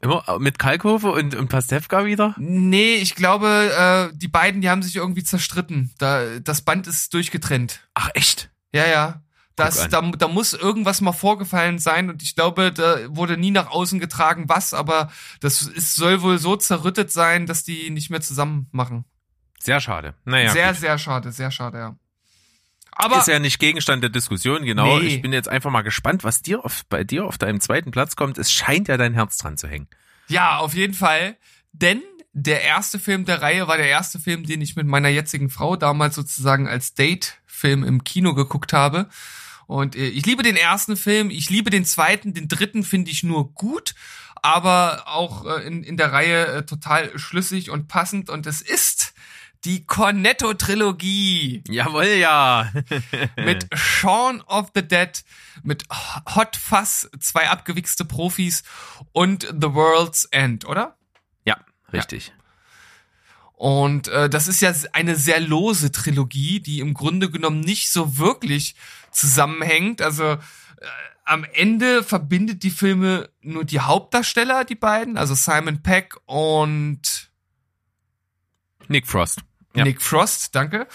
Immer mit Kalkofe und, und Pastewka wieder? Nee, ich glaube, äh, die beiden, die haben sich irgendwie zerstritten. Da, das Band ist durchgetrennt. Ach, echt? Ja, ja. Das, da, da muss irgendwas mal vorgefallen sein und ich glaube, da wurde nie nach außen getragen, was, aber das ist, soll wohl so zerrüttet sein, dass die nicht mehr zusammen machen. Sehr schade. Naja. sehr, gut. sehr schade, sehr schade, ja. Aber ist ja nicht Gegenstand der Diskussion, genau. Nee. Ich bin jetzt einfach mal gespannt, was dir auf, bei dir auf deinem zweiten Platz kommt. Es scheint ja dein Herz dran zu hängen. Ja, auf jeden Fall. Denn der erste Film der Reihe war der erste Film, den ich mit meiner jetzigen Frau damals sozusagen als Date-Film im Kino geguckt habe. Und äh, ich liebe den ersten Film, ich liebe den zweiten, den dritten finde ich nur gut, aber auch äh, in, in der Reihe äh, total schlüssig und passend. Und es ist die Cornetto-Trilogie Jawohl, ja. mit Shaun of the Dead, mit Hot Fuzz, zwei abgewichste Profis und The World's End, oder? ja, richtig. Und äh, das ist ja eine sehr lose Trilogie, die im Grunde genommen nicht so wirklich zusammenhängt. Also äh, am Ende verbindet die Filme nur die Hauptdarsteller, die beiden, also Simon Peck und Nick Frost. Ja. Nick Frost, danke.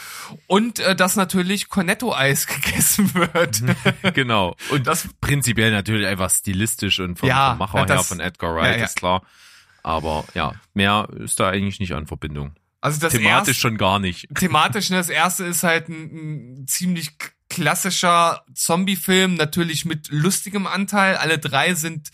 Und äh, dass natürlich Cornetto-Eis gegessen wird. genau. Und das prinzipiell natürlich einfach stilistisch und vom, Ja, vom Macher das- her von Edgar Wright, ja, ja. ist klar. Aber ja, mehr ist da eigentlich nicht an Verbindung. Also das Thematisch erste, schon gar nicht. thematisch, ne, das erste ist halt ein, ein ziemlich klassischer Zombie-Film, natürlich mit lustigem Anteil. Alle drei sind,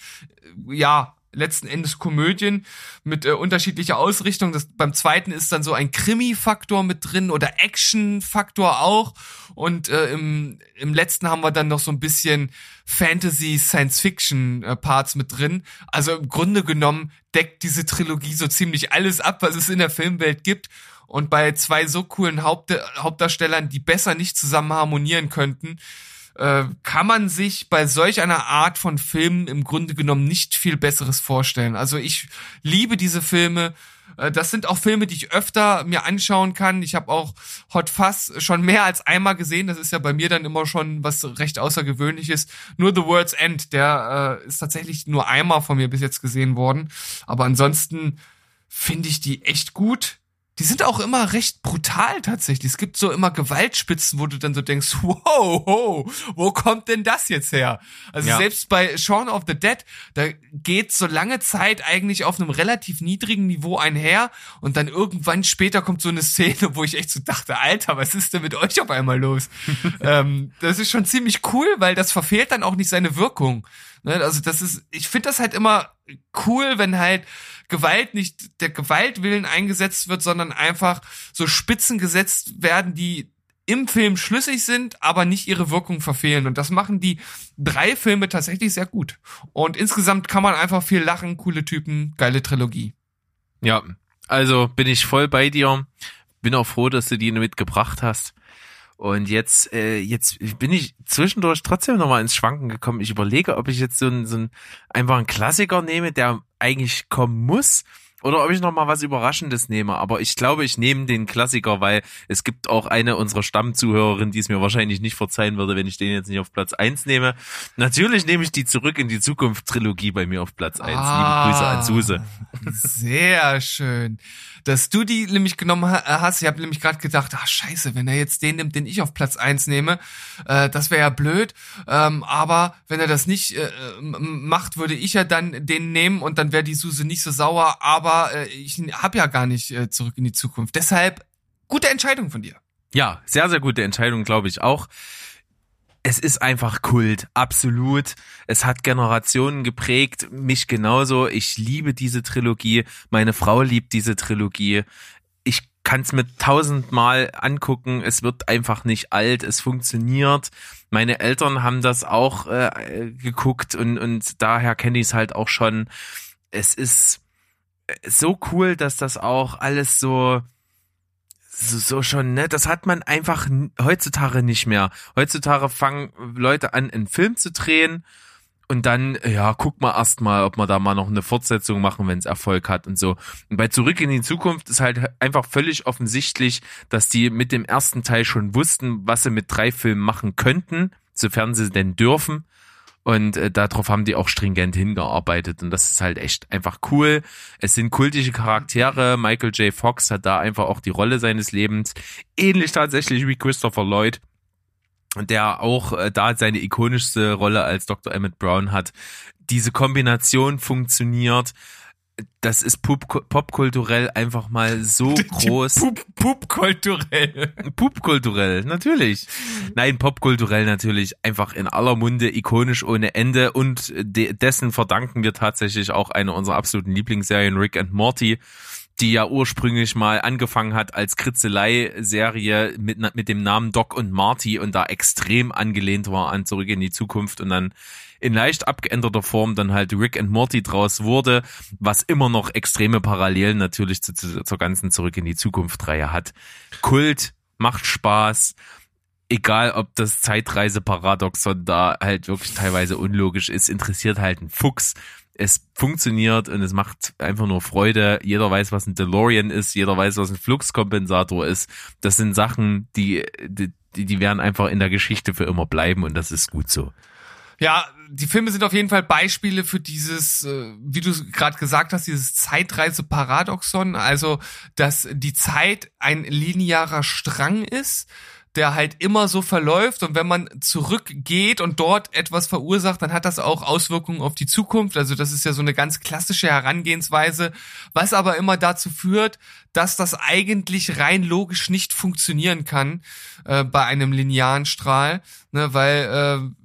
äh, ja, letzten Endes Komödien mit äh, unterschiedlicher Ausrichtung. Das, beim zweiten ist dann so ein Krimi-Faktor mit drin oder Action-Faktor auch. Und äh, im, im letzten haben wir dann noch so ein bisschen Fantasy, Science-Fiction-Parts mit drin. Also im Grunde genommen deckt diese Trilogie so ziemlich alles ab, was es in der Filmwelt gibt. Und bei zwei so coolen Haupt Hauptdarstellern, die besser nicht zusammen harmonieren könnten, äh, kann man sich bei solch einer Art von Filmen im Grunde genommen nicht viel Besseres vorstellen. Also ich liebe diese Filme. Äh, Das sind auch Filme, die ich öfter mir anschauen kann. Ich habe auch Hot Fuzz schon mehr als einmal gesehen. Das ist ja bei mir dann immer schon was recht außergewöhnliches. Nur The World's End, der äh, ist tatsächlich nur einmal von mir bis jetzt gesehen worden. Aber ansonsten finde ich die echt gut. Die sind auch immer recht brutal tatsächlich. Es gibt so immer Gewaltspitzen, wo du dann so denkst, wow, wow wo kommt denn das jetzt her? Also Ja. selbst bei Shaun of the Dead, da geht so lange Zeit eigentlich auf einem relativ niedrigen Niveau einher und dann irgendwann später kommt so eine Szene, wo ich echt so dachte, Alter, was ist denn mit euch auf einmal los? ähm, das ist schon ziemlich cool, weil das verfehlt dann auch nicht seine Wirkung. Ne? Also das ist, ich finde das halt immer cool, wenn halt Gewalt nicht der Gewaltwillen eingesetzt wird, sondern einfach so Spitzen gesetzt werden, die im Film schlüssig sind, aber nicht ihre Wirkung verfehlen. Und das machen die drei Filme tatsächlich sehr gut. Und insgesamt kann man einfach viel lachen, coole Typen, geile Trilogie. Ja, also bin ich voll bei dir. Bin auch froh, dass du die mitgebracht hast. Und jetzt, äh, jetzt bin ich zwischendurch trotzdem nochmal ins Schwanken gekommen. Ich überlege, ob ich jetzt so ein, so ein einfach einen Klassiker nehme, der eigentlich kommen muss, oder ob ich noch mal was Überraschendes nehme. Aber ich glaube, ich nehme den Klassiker, weil es gibt auch eine unserer Stammzuhörerinnen, die es mir wahrscheinlich nicht verzeihen würde, wenn ich den jetzt nicht auf Platz eins nehme. Natürlich nehme ich die Zurück in die Zukunft Trilogie bei mir auf Platz eins. Liebe Grüße an Suse. Sehr schön. Dass du die nämlich genommen ha- hast. Ich habe nämlich gerade gedacht, ach scheiße, wenn er jetzt den nimmt, den ich auf Platz eins nehme, äh, das wäre ja blöd. Ähm, aber wenn er das nicht äh, m- macht, würde ich ja dann den nehmen und dann wäre die Suse nicht so sauer. Aber äh, ich habe ja gar nicht äh, zurück in die Zukunft. Deshalb gute Entscheidung von dir. Ja, sehr, sehr gute Entscheidung, glaube ich auch. Es ist einfach Kult, absolut. Es hat Generationen geprägt, mich genauso. Ich liebe diese Trilogie. Meine Frau liebt diese Trilogie. Ich kann es mir tausendmal angucken. Es wird einfach nicht alt. Es funktioniert. Meine Eltern haben das auch äh, geguckt und, und daher kenne ich es halt auch schon. Es ist so cool, dass das auch alles so so, so schon, ne? Das hat man einfach heutzutage nicht mehr. Heutzutage fangen Leute an, einen Film zu drehen und dann, ja, guck mal erst mal, ob wir da mal noch eine Fortsetzung machen, wenn es Erfolg hat und so. Und bei Zurück in die Zukunft ist halt einfach völlig offensichtlich, dass die mit dem ersten Teil schon wussten, was sie mit drei Filmen machen könnten, sofern sie denn dürfen. Und äh, darauf haben die auch stringent hingearbeitet. Und das ist halt echt einfach cool. Es sind kultische Charaktere. Michael J. Fox hat da einfach auch die Rolle seines Lebens. Ähnlich tatsächlich wie Christopher Lloyd der auch äh, da seine ikonischste Rolle als Dr. Emmett Brown hat. Diese Kombination funktioniert. Das ist pop popkulturell einfach mal so groß. Pup, Pupkulturell. Popkulturell, natürlich. Nein, popkulturell natürlich einfach in aller Munde, ikonisch ohne Ende und de dessen verdanken wir tatsächlich auch eine unserer absoluten Lieblingsserien, Rick and Morty die ja ursprünglich mal angefangen hat als Kritzelei-Serie mit, mit dem Namen Doc und Marty und da extrem angelehnt war an Zurück in die Zukunft und dann in leicht abgeänderter Form dann halt Rick and Morty draus wurde, was immer noch extreme Parallelen natürlich zu, zu, zur ganzen Zurück in die Zukunft-Reihe hat. Kult, macht Spaß, egal ob das Zeitreise-Paradoxon da halt wirklich teilweise unlogisch ist, interessiert halt ein Fuchs es funktioniert und es macht einfach nur Freude. Jeder weiß, was ein DeLorean ist, jeder weiß, was ein Fluxkompensator ist. Das sind Sachen, die, die, die werden einfach in der Geschichte für immer bleiben und das ist gut so. Ja, die Filme sind auf jeden Fall Beispiele für dieses, äh, wie du gerade gesagt hast, dieses Zeitreise-Paradoxon, also dass die Zeit ein linearer Strang ist der halt immer so verläuft. Und wenn man zurückgeht und dort etwas verursacht, dann hat das auch Auswirkungen auf die Zukunft. Also das ist ja so eine ganz klassische Herangehensweise, was aber immer dazu führt, dass das eigentlich rein logisch nicht funktionieren kann äh, bei einem linearen Strahl, ne, weil äh,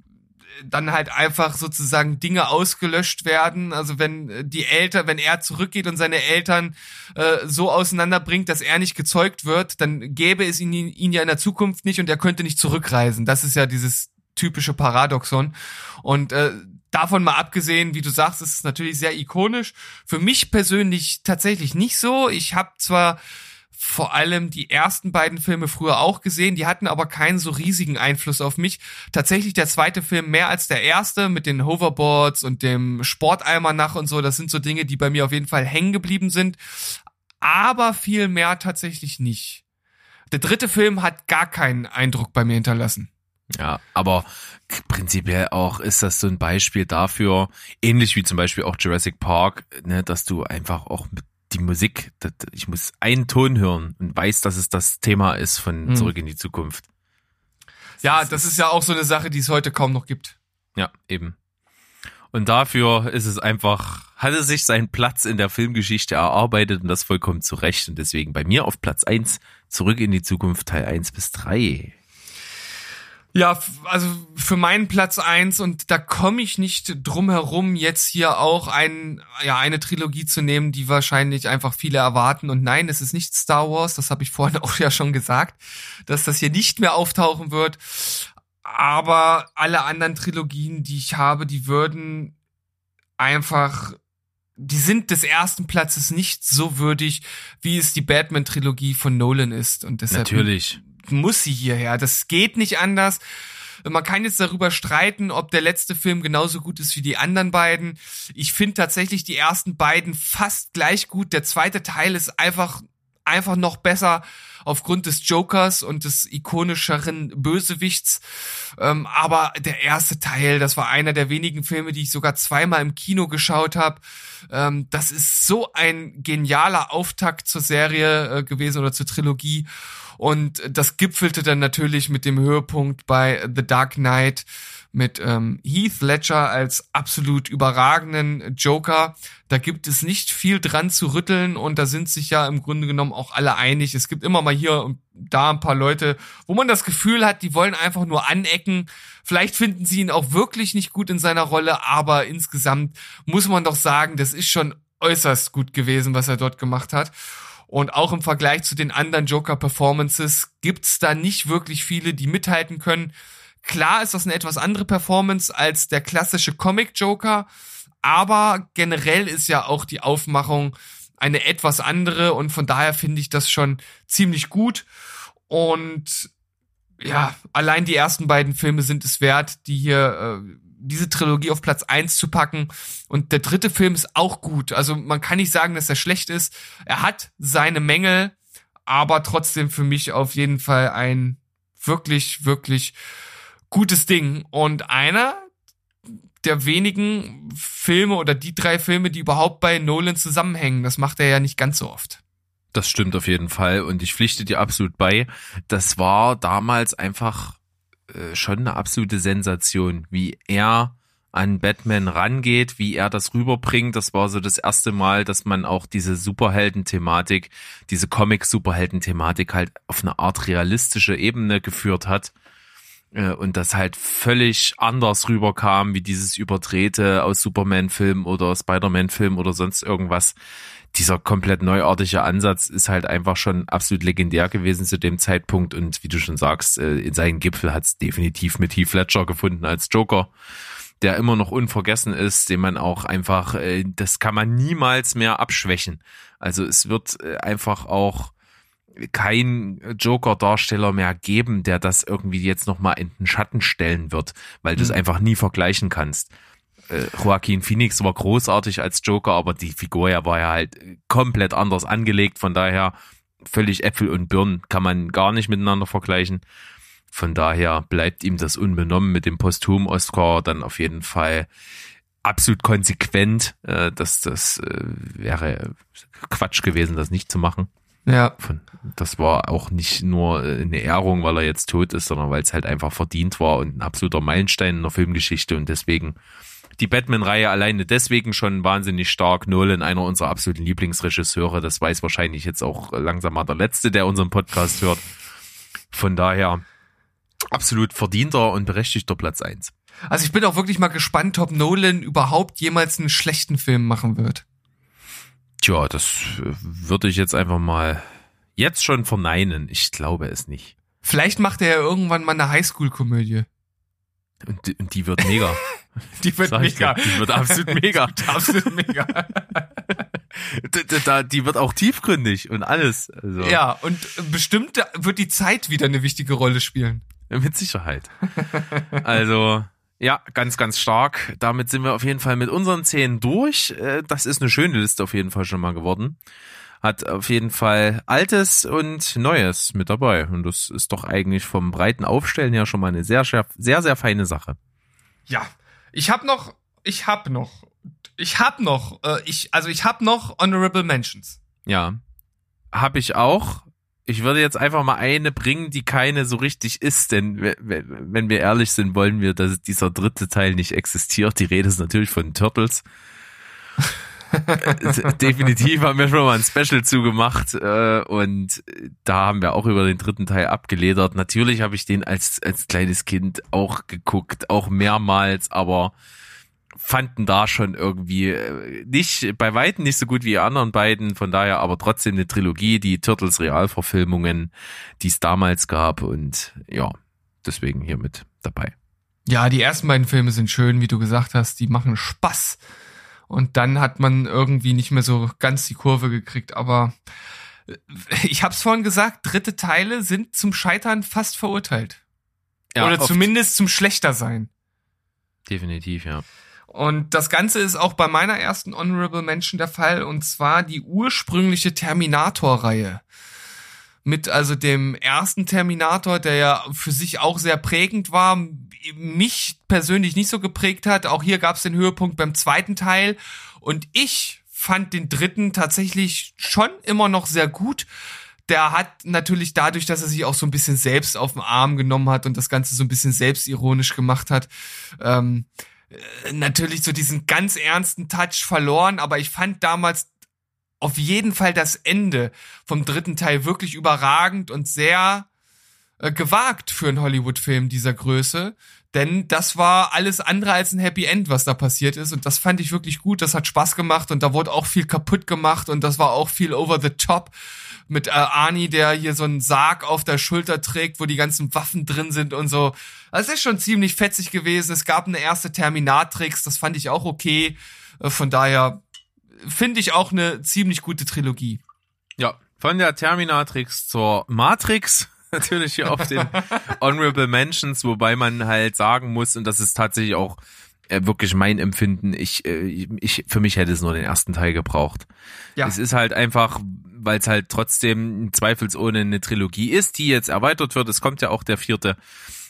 dann halt einfach sozusagen Dinge ausgelöscht werden. Also wenn äh, die Eltern, wenn er zurückgeht und seine Eltern äh, so auseinanderbringt, dass er nicht gezeugt wird, dann gäbe es ihn, ihn ja in der Zukunft nicht und er könnte nicht zurückreisen. Das ist ja dieses typische Paradoxon. Und äh, davon mal abgesehen, wie du sagst, ist es natürlich sehr ikonisch. Für mich persönlich tatsächlich nicht so. Ich habe zwar vor allem die ersten beiden Filme früher auch gesehen, die hatten aber keinen so riesigen Einfluss auf mich. Tatsächlich der zweite Film mehr als der erste mit den Hoverboards und dem Sporteimer nach und so, das sind so Dinge, die bei mir auf jeden Fall hängen geblieben sind, aber viel mehr tatsächlich nicht. Der dritte Film hat gar keinen Eindruck bei mir hinterlassen. Ja, aber prinzipiell auch ist das so ein Beispiel dafür, ähnlich wie zum Beispiel auch Jurassic Park, ne, dass du einfach auch mit die Musik, das, ich muss einen Ton hören und weiß, dass es das Thema ist von hm. Zurück in die Zukunft. Ja, das ist ja auch so eine Sache, die es heute kaum noch gibt. Ja, eben. Und dafür ist es einfach, hat es sich seinen Platz in der Filmgeschichte erarbeitet und das vollkommen zu Recht. Und deswegen bei mir auf Platz eins Zurück in die Zukunft Teil eins bis drei. Ja, also für meinen Platz eins und da komme ich nicht drum herum, jetzt hier auch ein, ja, eine Trilogie zu nehmen, die wahrscheinlich einfach viele erwarten. Und nein, es ist nicht Star Wars, das habe ich vorhin auch ja schon gesagt, dass das hier nicht mehr auftauchen wird. Aber alle anderen Trilogien, die ich habe, die würden einfach die sind des ersten Platzes nicht so würdig, wie es die Batman-Trilogie von Nolan ist. Und deshalb Natürlich muss sie hierher. Das geht nicht anders. Man kann jetzt darüber streiten, ob der letzte Film genauso gut ist wie die anderen beiden. Ich finde tatsächlich die ersten beiden fast gleich gut. Der zweite Teil ist einfach, einfach noch besser aufgrund des Jokers und des ikonischeren Bösewichts. Ähm, aber der erste Teil, das war einer der wenigen Filme, die ich sogar zweimal im Kino geschaut habe. Ähm, das ist so ein genialer Auftakt zur Serie äh, gewesen oder zur Trilogie. Und das gipfelte dann natürlich mit dem Höhepunkt bei The Dark Knight mit ähm, Heath Ledger als absolut überragenden Joker. Da gibt es nicht viel dran zu rütteln und da sind sich ja im Grunde genommen auch alle einig. Es gibt immer mal hier und da ein paar Leute, wo man das Gefühl hat, die wollen einfach nur anecken. Vielleicht finden sie ihn auch wirklich nicht gut in seiner Rolle, aber insgesamt muss man doch sagen, das ist schon äußerst gut gewesen, was er dort gemacht hat. Und auch im Vergleich zu den anderen Joker-Performances gibt's da nicht wirklich viele, die mithalten können. Klar ist das eine etwas andere Performance als der klassische Comic-Joker, aber generell ist ja auch die Aufmachung eine etwas andere und von daher finde ich das schon ziemlich gut. Und ja, allein die ersten beiden Filme sind es wert, die hier äh, diese Trilogie auf Platz eins zu packen. Und der dritte Film ist auch gut. Also man kann nicht sagen, dass er schlecht ist. Er hat seine Mängel, aber trotzdem für mich auf jeden Fall ein wirklich, wirklich gutes Ding. Und einer der wenigen Filme oder die drei Filme, die überhaupt bei Nolan zusammenhängen. Das macht er ja nicht ganz so oft. Das stimmt auf jeden Fall und ich pflichte dir absolut bei. Das war damals einfach äh, schon eine absolute Sensation, wie er an Batman rangeht, wie er das rüberbringt. Das war so das erste Mal, dass man auch diese Superhelden-Thematik, diese Comic-Superhelden-Thematik halt auf eine Art realistische Ebene geführt hat. Äh, und das halt völlig anders rüberkam, wie dieses Überdrehte aus Superman-Film oder Spider-Man-Film oder sonst irgendwas. Dieser komplett neuartige Ansatz ist halt einfach schon absolut legendär gewesen zu dem Zeitpunkt und wie du schon sagst, äh, in seinen Gipfel hat es definitiv mit Heath Ledger gefunden als Joker der immer noch unvergessen ist, den man auch einfach, äh, das kann man niemals mehr abschwächen. Also es wird einfach auch kein Joker-Darsteller mehr geben, der das irgendwie jetzt nochmal in den Schatten stellen wird, weil du es mhm. einfach nie vergleichen kannst. Äh, Joaquin Phoenix war großartig als Joker, aber die Figur ja war ja halt komplett anders angelegt, von daher völlig Äpfel und Birnen kann man gar nicht miteinander vergleichen. Von daher bleibt ihm das unbenommen mit dem Posthum-Oscar dann auf jeden Fall absolut konsequent. Äh, dass das äh, wäre Quatsch gewesen, das nicht zu machen. Ja. Von, das war auch nicht nur äh, eine Ehrung, weil er jetzt tot ist, sondern weil es halt einfach verdient war und ein absoluter Meilenstein in der Filmgeschichte und deswegen die Batman-Reihe alleine deswegen schon wahnsinnig stark. Nolan, einer unserer absoluten Lieblingsregisseure, das weiß wahrscheinlich jetzt auch langsam mal der Letzte, der unseren Podcast hört. Von daher absolut verdienter und berechtigter Platz eins. Also ich bin auch wirklich mal gespannt, ob Nolan überhaupt jemals einen schlechten Film machen wird. Tja, das äh, würde ich jetzt einfach mal jetzt schon verneinen. Ich glaube es nicht. Vielleicht macht er ja irgendwann mal eine Highschool-Komödie. Und, die, und die wird mega. die wird mega. Dir, die wird absolut mega. Die wird absolut mega. da, die wird auch tiefgründig und alles. Also. Ja, und bestimmt wird die Zeit wieder eine wichtige Rolle spielen. Mit Sicherheit. Also, ja, ganz, ganz stark. Damit sind wir auf jeden Fall mit unseren zehn durch. Äh, das ist eine schöne Liste auf jeden Fall schon mal geworden. Hat auf jeden Fall Altes und Neues mit dabei. Und das ist doch eigentlich vom breiten Aufstellen ja schon mal eine sehr, sehr, sehr, sehr feine Sache. Ja, ich hab noch, ich hab noch, ich hab noch, äh, ich, also ich hab noch Honorable Mentions. Ja, hab ich auch ich würde jetzt einfach mal eine bringen, die keine so richtig ist, denn wenn wir ehrlich sind, wollen wir, dass dieser dritte Teil nicht existiert. Die Rede ist natürlich von Turtles. Definitiv haben wir schon mal ein Special zugemacht äh, und da haben wir auch über den dritten Teil abgeledert. Natürlich habe ich den als als kleines Kind auch geguckt, auch mehrmals, aber fanden da schon irgendwie äh, nicht, bei Weitem nicht so gut wie die anderen beiden, von daher aber trotzdem eine Trilogie, die Turtles Realverfilmungen, die es damals gab und ja, deswegen hier mit dabei. Ja, die ersten beiden Filme sind schön, wie du gesagt hast, die machen Spaß. Und dann hat man irgendwie nicht mehr so ganz die Kurve gekriegt, aber äh, ich hab's vorhin gesagt, dritte Teile sind zum Scheitern fast verurteilt. Ja, Oder zumindest zum schlechter sein. Definitiv, ja. Und das Ganze ist auch bei meiner ersten Honorable Mention der Fall, und zwar die ursprüngliche Terminator-Reihe. Mit also dem ersten Terminator, der ja für sich auch sehr prägend war, mich persönlich nicht so geprägt hat. Auch hier gab es den Höhepunkt beim zweiten Teil. Und ich fand den dritten tatsächlich schon immer noch sehr gut der hat natürlich dadurch, dass er sich auch so ein bisschen selbst auf den Arm genommen hat und das Ganze so ein bisschen selbstironisch gemacht hat, ähm, äh, natürlich so diesen ganz ernsten Touch verloren, aber ich fand damals auf jeden Fall das Ende vom dritten Teil wirklich überragend und sehr äh, gewagt für einen Hollywood-Film dieser Größe. Denn das war alles andere als ein Happy End, was da passiert ist. Und das fand ich wirklich gut. Das hat Spaß gemacht und da wurde auch viel kaputt gemacht und das war auch viel over the top mit äh, Arnie, der hier so einen Sarg auf der Schulter trägt, wo die ganzen Waffen drin sind und so. Das ist schon ziemlich fetzig gewesen. Es gab eine erste Terminatrix, das fand ich auch okay. Äh, von daher finde ich auch eine ziemlich gute Trilogie. Ja, von der Terminatrix zur Matrix natürlich hier auf den Honorable Mentions, wobei man halt sagen muss, und das ist tatsächlich auch äh, wirklich mein Empfinden. Ich, äh, ich, für mich hätte es nur den ersten Teil gebraucht. Ja. Es ist halt einfach, weil es halt trotzdem zweifelsohne eine Trilogie ist, die jetzt erweitert wird. Es kommt ja auch der vierte.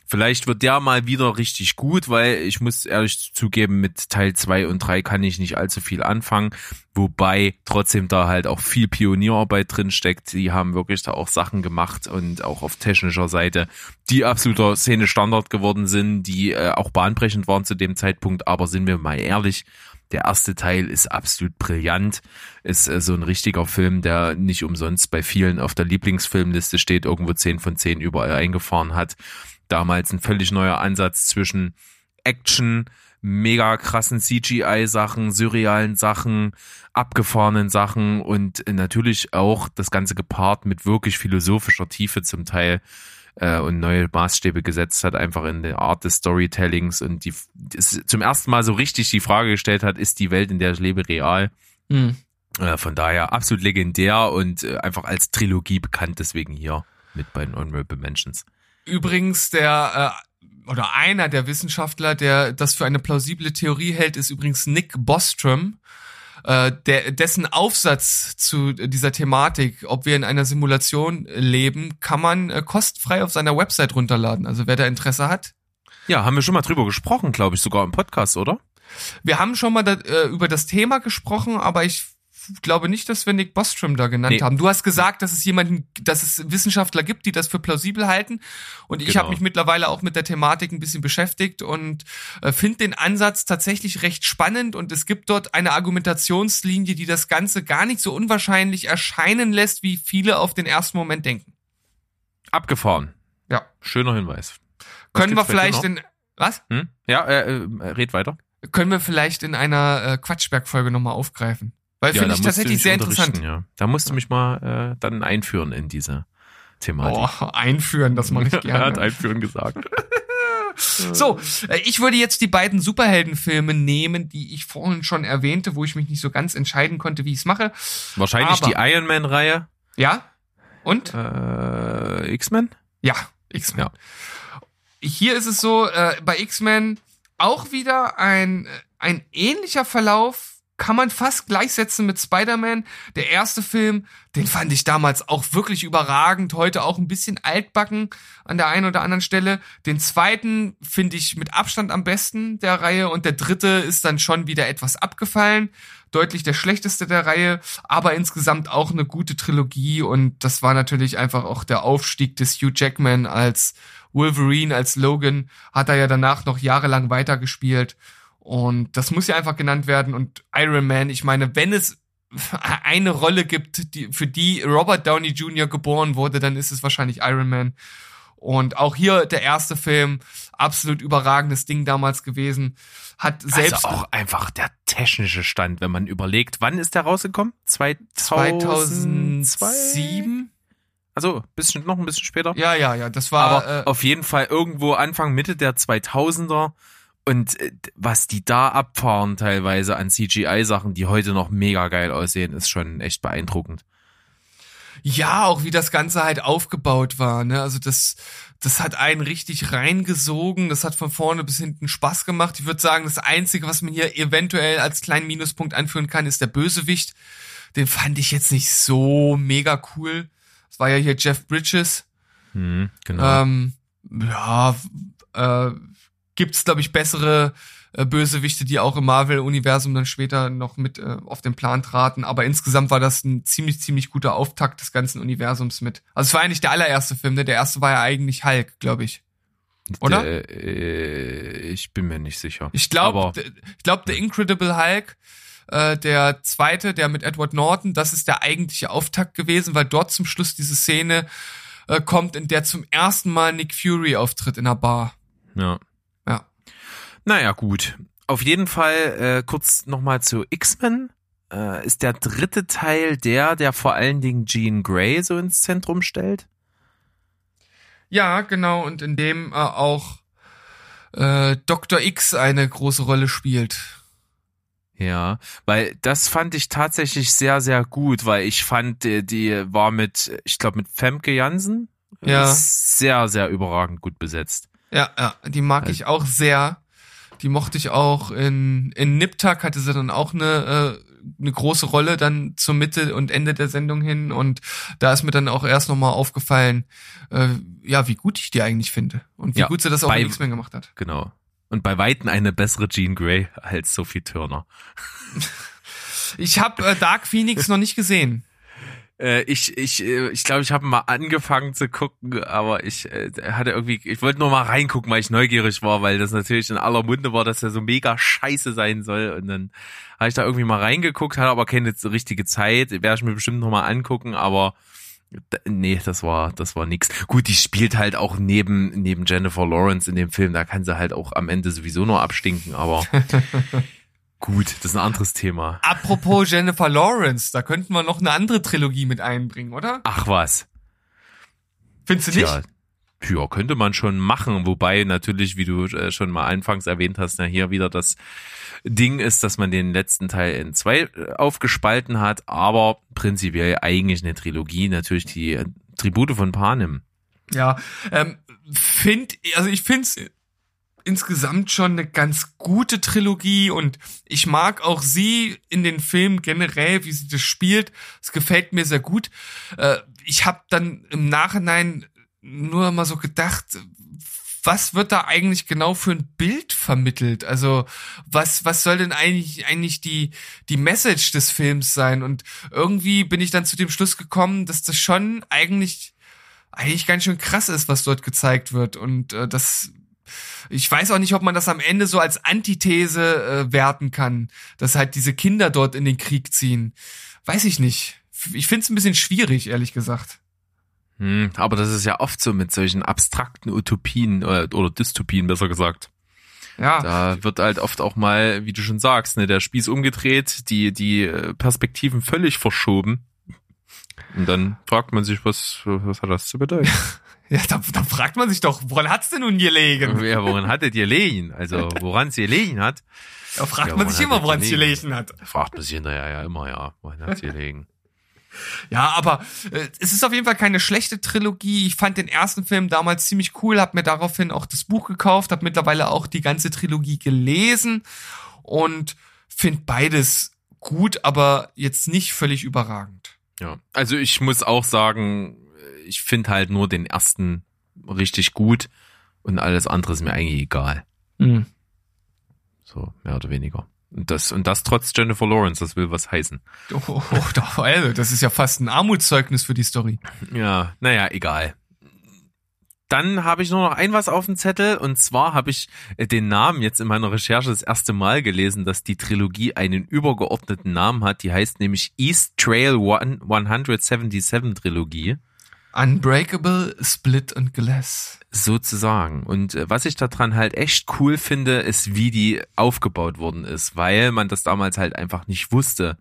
Vielleicht wird der mal wieder richtig gut, weil ich muss ehrlich zugeben, mit Teil zwei und drei kann ich nicht allzu viel anfangen. Wobei trotzdem da halt auch viel Pionierarbeit drin steckt. Die haben wirklich da auch Sachen gemacht und auch auf technischer Seite, die absoluter Szene Standard geworden sind, die äh, auch bahnbrechend waren zu dem Zeitpunkt. Aber sind wir mal ehrlich, der erste Teil ist absolut brillant, ist äh, so ein richtiger Film, der nicht umsonst bei vielen auf der Lieblingsfilmliste steht, irgendwo 10 von 10 überall eingefahren hat. Damals ein völlig neuer Ansatz zwischen Action, mega krassen CGI-Sachen, surrealen Sachen, abgefahrenen Sachen und natürlich auch das Ganze gepaart mit wirklich philosophischer Tiefe zum Teil äh, und neue Maßstäbe gesetzt hat, einfach in der Art des Storytellings und die zum ersten Mal so richtig die Frage gestellt hat, ist die Welt, in der ich lebe, real? Hm. Äh, von daher absolut legendär und äh, einfach als Trilogie bekannt, deswegen hier mit bei den Honorable Mentions. Übrigens, der äh, oder einer der Wissenschaftler, der das für eine plausible Theorie hält, ist übrigens Nick Bostrom. Äh, der, dessen Aufsatz zu dieser Thematik, ob wir in einer Simulation leben, kann man äh, kostenfrei auf seiner Website runterladen. Also wer da Interesse hat. Ja, haben wir schon mal drüber gesprochen, glaube ich, sogar im Podcast, oder? Wir haben schon mal da, äh, über das Thema gesprochen, aber ich glaube nicht, dass wir Nick Bostrom da genannt Nee. haben. Du hast gesagt, dass es jemanden, dass es Wissenschaftler gibt, die das für plausibel halten. Und ich Genau. habe mich mittlerweile auch mit der Thematik ein bisschen beschäftigt und äh, finde den Ansatz tatsächlich recht spannend. Und es gibt dort eine Argumentationslinie, die das Ganze gar nicht so unwahrscheinlich erscheinen lässt, wie viele auf den ersten Moment denken. Abgefahren. Ja. Schöner Hinweis. Was Können wir vielleicht in was? Hm? Ja, äh, äh, red weiter. Können wir vielleicht in einer äh, Quatschberg-Folge nochmal aufgreifen? Weil ja, finde ich tatsächlich sehr interessant. Ja. Da musst du mich mal äh, dann einführen in diese Thematik. Oh, einführen, das mache ich er hat gerne. einführen gesagt. So, äh, ich würde jetzt die beiden Superheldenfilme nehmen, die ich vorhin schon erwähnte, wo ich mich nicht so ganz entscheiden konnte, wie ich es mache. Wahrscheinlich Aber- die Iron Man-Reihe. Ja? Und? Äh, X-Men? Ja, X-Men. Ja. Hier ist es so, äh, bei X-Men auch wieder ein, ein ähnlicher Verlauf, kann man fast gleichsetzen mit Spider-Man. Der erste Film, den fand ich damals auch wirklich überragend, heute auch ein bisschen altbacken an der einen oder anderen Stelle. Den zweiten finde ich mit Abstand am besten der Reihe und der dritte ist dann schon wieder etwas abgefallen. Deutlich der schlechteste der Reihe, aber insgesamt auch eine gute Trilogie und das war natürlich einfach auch der Aufstieg des Hugh Jackman als Wolverine, als Logan, hat er ja danach noch jahrelang weitergespielt und das muss ja einfach genannt werden und Iron Man, ich meine, wenn es eine Rolle gibt, die, für die Robert Downey Jr. geboren wurde, dann ist es wahrscheinlich Iron Man. Und auch hier der erste Film, absolut überragendes Ding damals gewesen. Hat selbst also auch einfach der technische Stand, wenn man überlegt, wann ist der rausgekommen? 2002? 2007? Also, bisschen, noch ein bisschen später. Ja, ja, ja, das war Aber äh, auf jeden Fall irgendwo Anfang, Mitte der 2000er. Und äh, was die da abfahren teilweise an CGI-Sachen, die heute noch mega geil aussehen, ist schon echt beeindruckend. Ja, auch wie das Ganze halt aufgebaut war, ne? Also das, das hat einen richtig reingesogen, das hat von vorne bis hinten Spaß gemacht. Ich würde sagen, das Einzige, was man hier eventuell als kleinen Minuspunkt anführen kann, ist der Bösewicht. Den fand ich jetzt nicht so mega cool. Das war ja hier Jeff Bridges. Hm, genau. Ähm, ja, äh, gibt's glaube ich bessere äh, Bösewichte, die auch im Marvel-Universum dann später noch mit äh, auf den Plan traten. Aber insgesamt war das ein ziemlich, ziemlich guter Auftakt des ganzen Universums mit. Also es war nicht der allererste Film, ne? Der erste war ja eigentlich Hulk, glaube ich. oder? Der, äh, ich bin mir nicht sicher. Ich glaube, ich glaube, The Incredible Hulk, äh, der zweite, der mit Edward Norton, das ist der eigentliche Auftakt gewesen, weil dort zum Schluss diese Szene äh, kommt, in der zum ersten Mal Nick Fury auftritt in einer Bar. Ja. Ja. Naja, gut. Auf jeden Fall äh, kurz nochmal zu X-Men. Äh, ist der dritte Teil der, der vor allen Dingen Jean Grey so ins Zentrum stellt? Ja, genau, und in dem äh, auch äh, Dr. X eine große Rolle spielt. Ja, weil das fand ich tatsächlich sehr, sehr gut, weil ich fand, die, die war mit, ich glaube, mit Femke Jansen Ja. sehr, sehr überragend gut besetzt. Ja, ja, die mag Also- ich auch sehr. Die mochte ich auch. In, in Niptak hatte sie dann auch eine, äh, eine große Rolle dann zur Mitte und Ende der Sendung hin. Und da ist mir dann auch erst nochmal aufgefallen, äh, ja, wie gut ich die eigentlich finde. Und wie Ja, gut sie das auch bei- in X-Men gemacht hat. Genau. Und bei Weitem eine bessere Jean Grey als Sophie Turner. Ich habe äh, Dark Phoenix noch nicht gesehen. Äh, ich ich äh, ich glaube, ich habe mal angefangen zu gucken, aber ich äh, hatte irgendwie, ich wollte nur mal reingucken, weil ich neugierig war, weil das natürlich in aller Munde war, dass er so mega scheiße sein soll. Und dann habe ich da irgendwie mal reingeguckt, hatte aber keine richtige Zeit. Werde ich mir bestimmt noch mal angucken, aber nee, das war das war nix. Gut, die spielt halt auch neben neben Jennifer Lawrence in dem Film, da kann sie halt auch am Ende sowieso nur abstinken, aber gut, das ist ein anderes Thema. Apropos Jennifer Lawrence, da könnten wir noch eine andere Trilogie mit einbringen, oder? Ach was. Findest du nicht? Tja, ja, könnte man schon machen, wobei natürlich, wie du äh, schon mal anfangs erwähnt hast, na hier wieder das Ding ist, dass man den letzten Teil in zwei äh, aufgespalten hat, aber prinzipiell eigentlich eine Trilogie, natürlich die Tribute von Panem. Ja, ähm, find, also ich find's insgesamt schon eine ganz gute Trilogie und ich mag auch sie in den Filmen generell, wie sie das spielt. Es gefällt mir sehr gut. Äh, ich habe dann im Nachhinein nur mal so gedacht, was wird da eigentlich genau für ein Bild vermittelt? Also was was soll denn eigentlich eigentlich die die Message des Films sein? Und irgendwie bin ich dann zu dem Schluss gekommen, dass das schon eigentlich eigentlich ganz schön krass ist, was dort gezeigt wird. Und äh, das, ich weiß auch nicht, ob man das am Ende so als Antithese äh, werten kann, dass halt diese Kinder dort in den Krieg ziehen. Weiß ich nicht. Ich finde es ein bisschen schwierig, ehrlich gesagt. Hm, aber das ist ja oft so mit solchen abstrakten Utopien oder, oder Dystopien, besser gesagt. Ja, Da wird halt oft auch mal, wie du schon sagst, ne, der Spieß umgedreht, die, die äh, Perspektiven völlig verschoben. Und dann fragt man sich, was, was hat das zu bedeuten? ja da, da fragt man sich doch, woran hat's denn nun gelegen? ja, woran hattet ihr gelegen? Also, woran es gelegen hat, Da fragt Ja, man sich immer, hat es woran es gelegen? hat. fragt man sich hinterher ja immer, ja, woran hat es gelegen? Ja, aber äh, es ist auf jeden Fall keine schlechte Trilogie. Ich fand den ersten Film damals ziemlich cool, hab mir daraufhin auch das Buch gekauft, hab mittlerweile auch die ganze Trilogie gelesen und find beides gut, aber jetzt nicht völlig überragend. Ja, also ich muss auch sagen, ich finde halt nur den ersten richtig gut und alles andere ist mir eigentlich egal. So, mehr oder weniger. Und das, und das trotz Jennifer Lawrence, das will was heißen. Oh, oh, doch, also, das ist ja fast ein Armutszeugnis für die Story. Ja, naja, egal. Dann habe ich nur noch ein was auf dem Zettel und zwar habe ich äh, den Namen jetzt in meiner Recherche das erste Mal gelesen, dass die Trilogie einen übergeordneten Namen hat. Die heißt nämlich East Trail One- 177 Trilogie. Unbreakable, Split und Glass. sozusagen. Und äh, was ich daran halt echt cool finde, ist, wie die aufgebaut worden ist, weil man das damals halt einfach nicht wusste,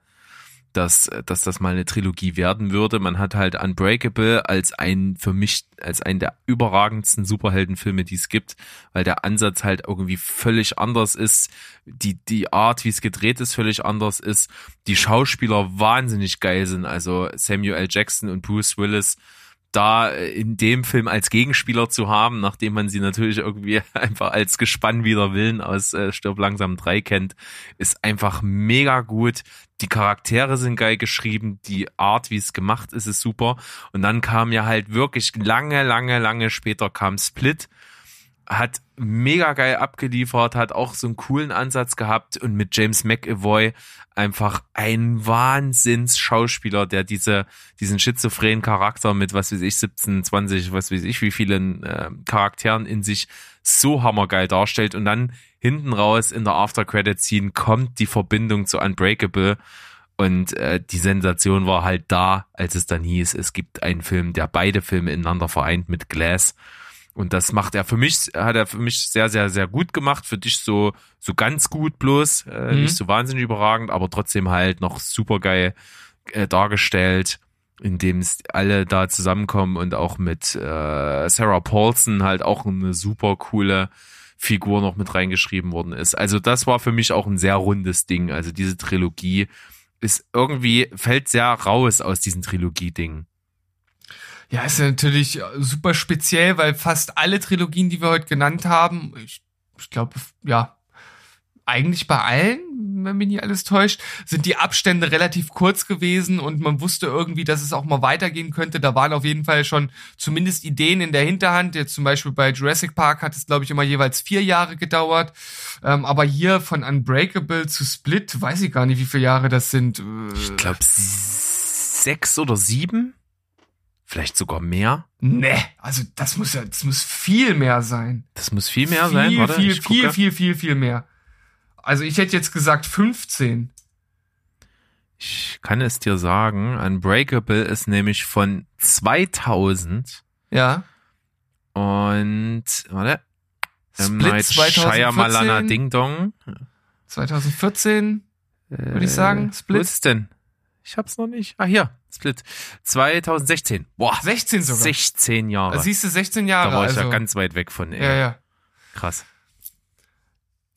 dass, dass das mal eine Trilogie werden würde. Man hat halt Unbreakable als ein, für mich, als einen der überragendsten Superheldenfilme, die es gibt, weil der Ansatz halt irgendwie völlig anders ist. Die, die Art, wie es gedreht ist, völlig anders ist. Die Schauspieler wahnsinnig geil sind. Also Samuel L. Jackson und Bruce Willis da äh, in dem Film als Gegenspieler zu haben, nachdem man sie natürlich irgendwie einfach als Gespann wider Willen aus äh, Stirb langsam 3 kennt, ist einfach mega gut. Die Charaktere sind geil geschrieben, die Art, wie es gemacht ist, ist super. Und dann kam ja halt wirklich lange, lange, lange später kam Split, hat mega geil abgeliefert, hat auch so einen coolen Ansatz gehabt und mit James McAvoy einfach ein Wahnsinns-Schauspieler, der diese, diesen schizophrenen Charakter mit, was weiß ich, 17, 20, was weiß ich, wie vielen äh, Charakteren in sich so hammergeil darstellt und dann hinten raus in der After-Credit-Scene kommt die Verbindung zu Unbreakable und äh, die Sensation war halt da, als es dann hieß, es gibt einen Film, der beide Filme ineinander vereint mit Glass. Und das macht er für mich, hat er für mich sehr, sehr, sehr gut gemacht. Für dich so, so ganz gut bloß, äh, Mhm. nicht so wahnsinnig überragend, aber trotzdem halt noch super geil äh, dargestellt, indem es alle da zusammenkommen und auch mit äh, Sarah Paulson halt auch eine super coole Figur noch mit reingeschrieben worden ist. Also das war für mich auch ein sehr rundes Ding. Also diese Trilogie ist irgendwie, fällt sehr raus aus diesen Trilogie-Dingen. Ja, ist ja natürlich super speziell, weil fast alle Trilogien, die wir heute genannt haben, ich, ich glaube, ja, eigentlich bei allen, wenn mich nicht alles täuscht, sind die Abstände relativ kurz gewesen und man wusste irgendwie, dass es auch mal weitergehen könnte. Da waren auf jeden Fall schon zumindest Ideen in der Hinterhand. Jetzt zum Beispiel bei Jurassic Park hat es, glaube ich, immer jeweils vier Jahre gedauert. Ähm, aber hier von Unbreakable zu Split, weiß ich gar nicht, wie viele Jahre das sind. Äh, Ich glaube sechs oder sieben. Vielleicht sogar mehr. Ne, also das muss ja, das muss viel mehr sein. Das muss viel mehr viel, sein. Warte, viel, viel, viel, viel, viel mehr. Also ich hätte jetzt gesagt 15. Ich kann es dir sagen. Unbreakable ist nämlich von 2000 Ja. und warte. Split Night Shyamalan 2014, Ding Dong. 2014, würde ich sagen. Wo Split. ist es denn? Ich hab's noch nicht. Ah, hier. Split. 2016. Boah. 16 sogar. 16 Jahre. Da siehst du 16 da Jahre. war ich also. ja ganz weit weg von. Ey. ja, ja. Krass.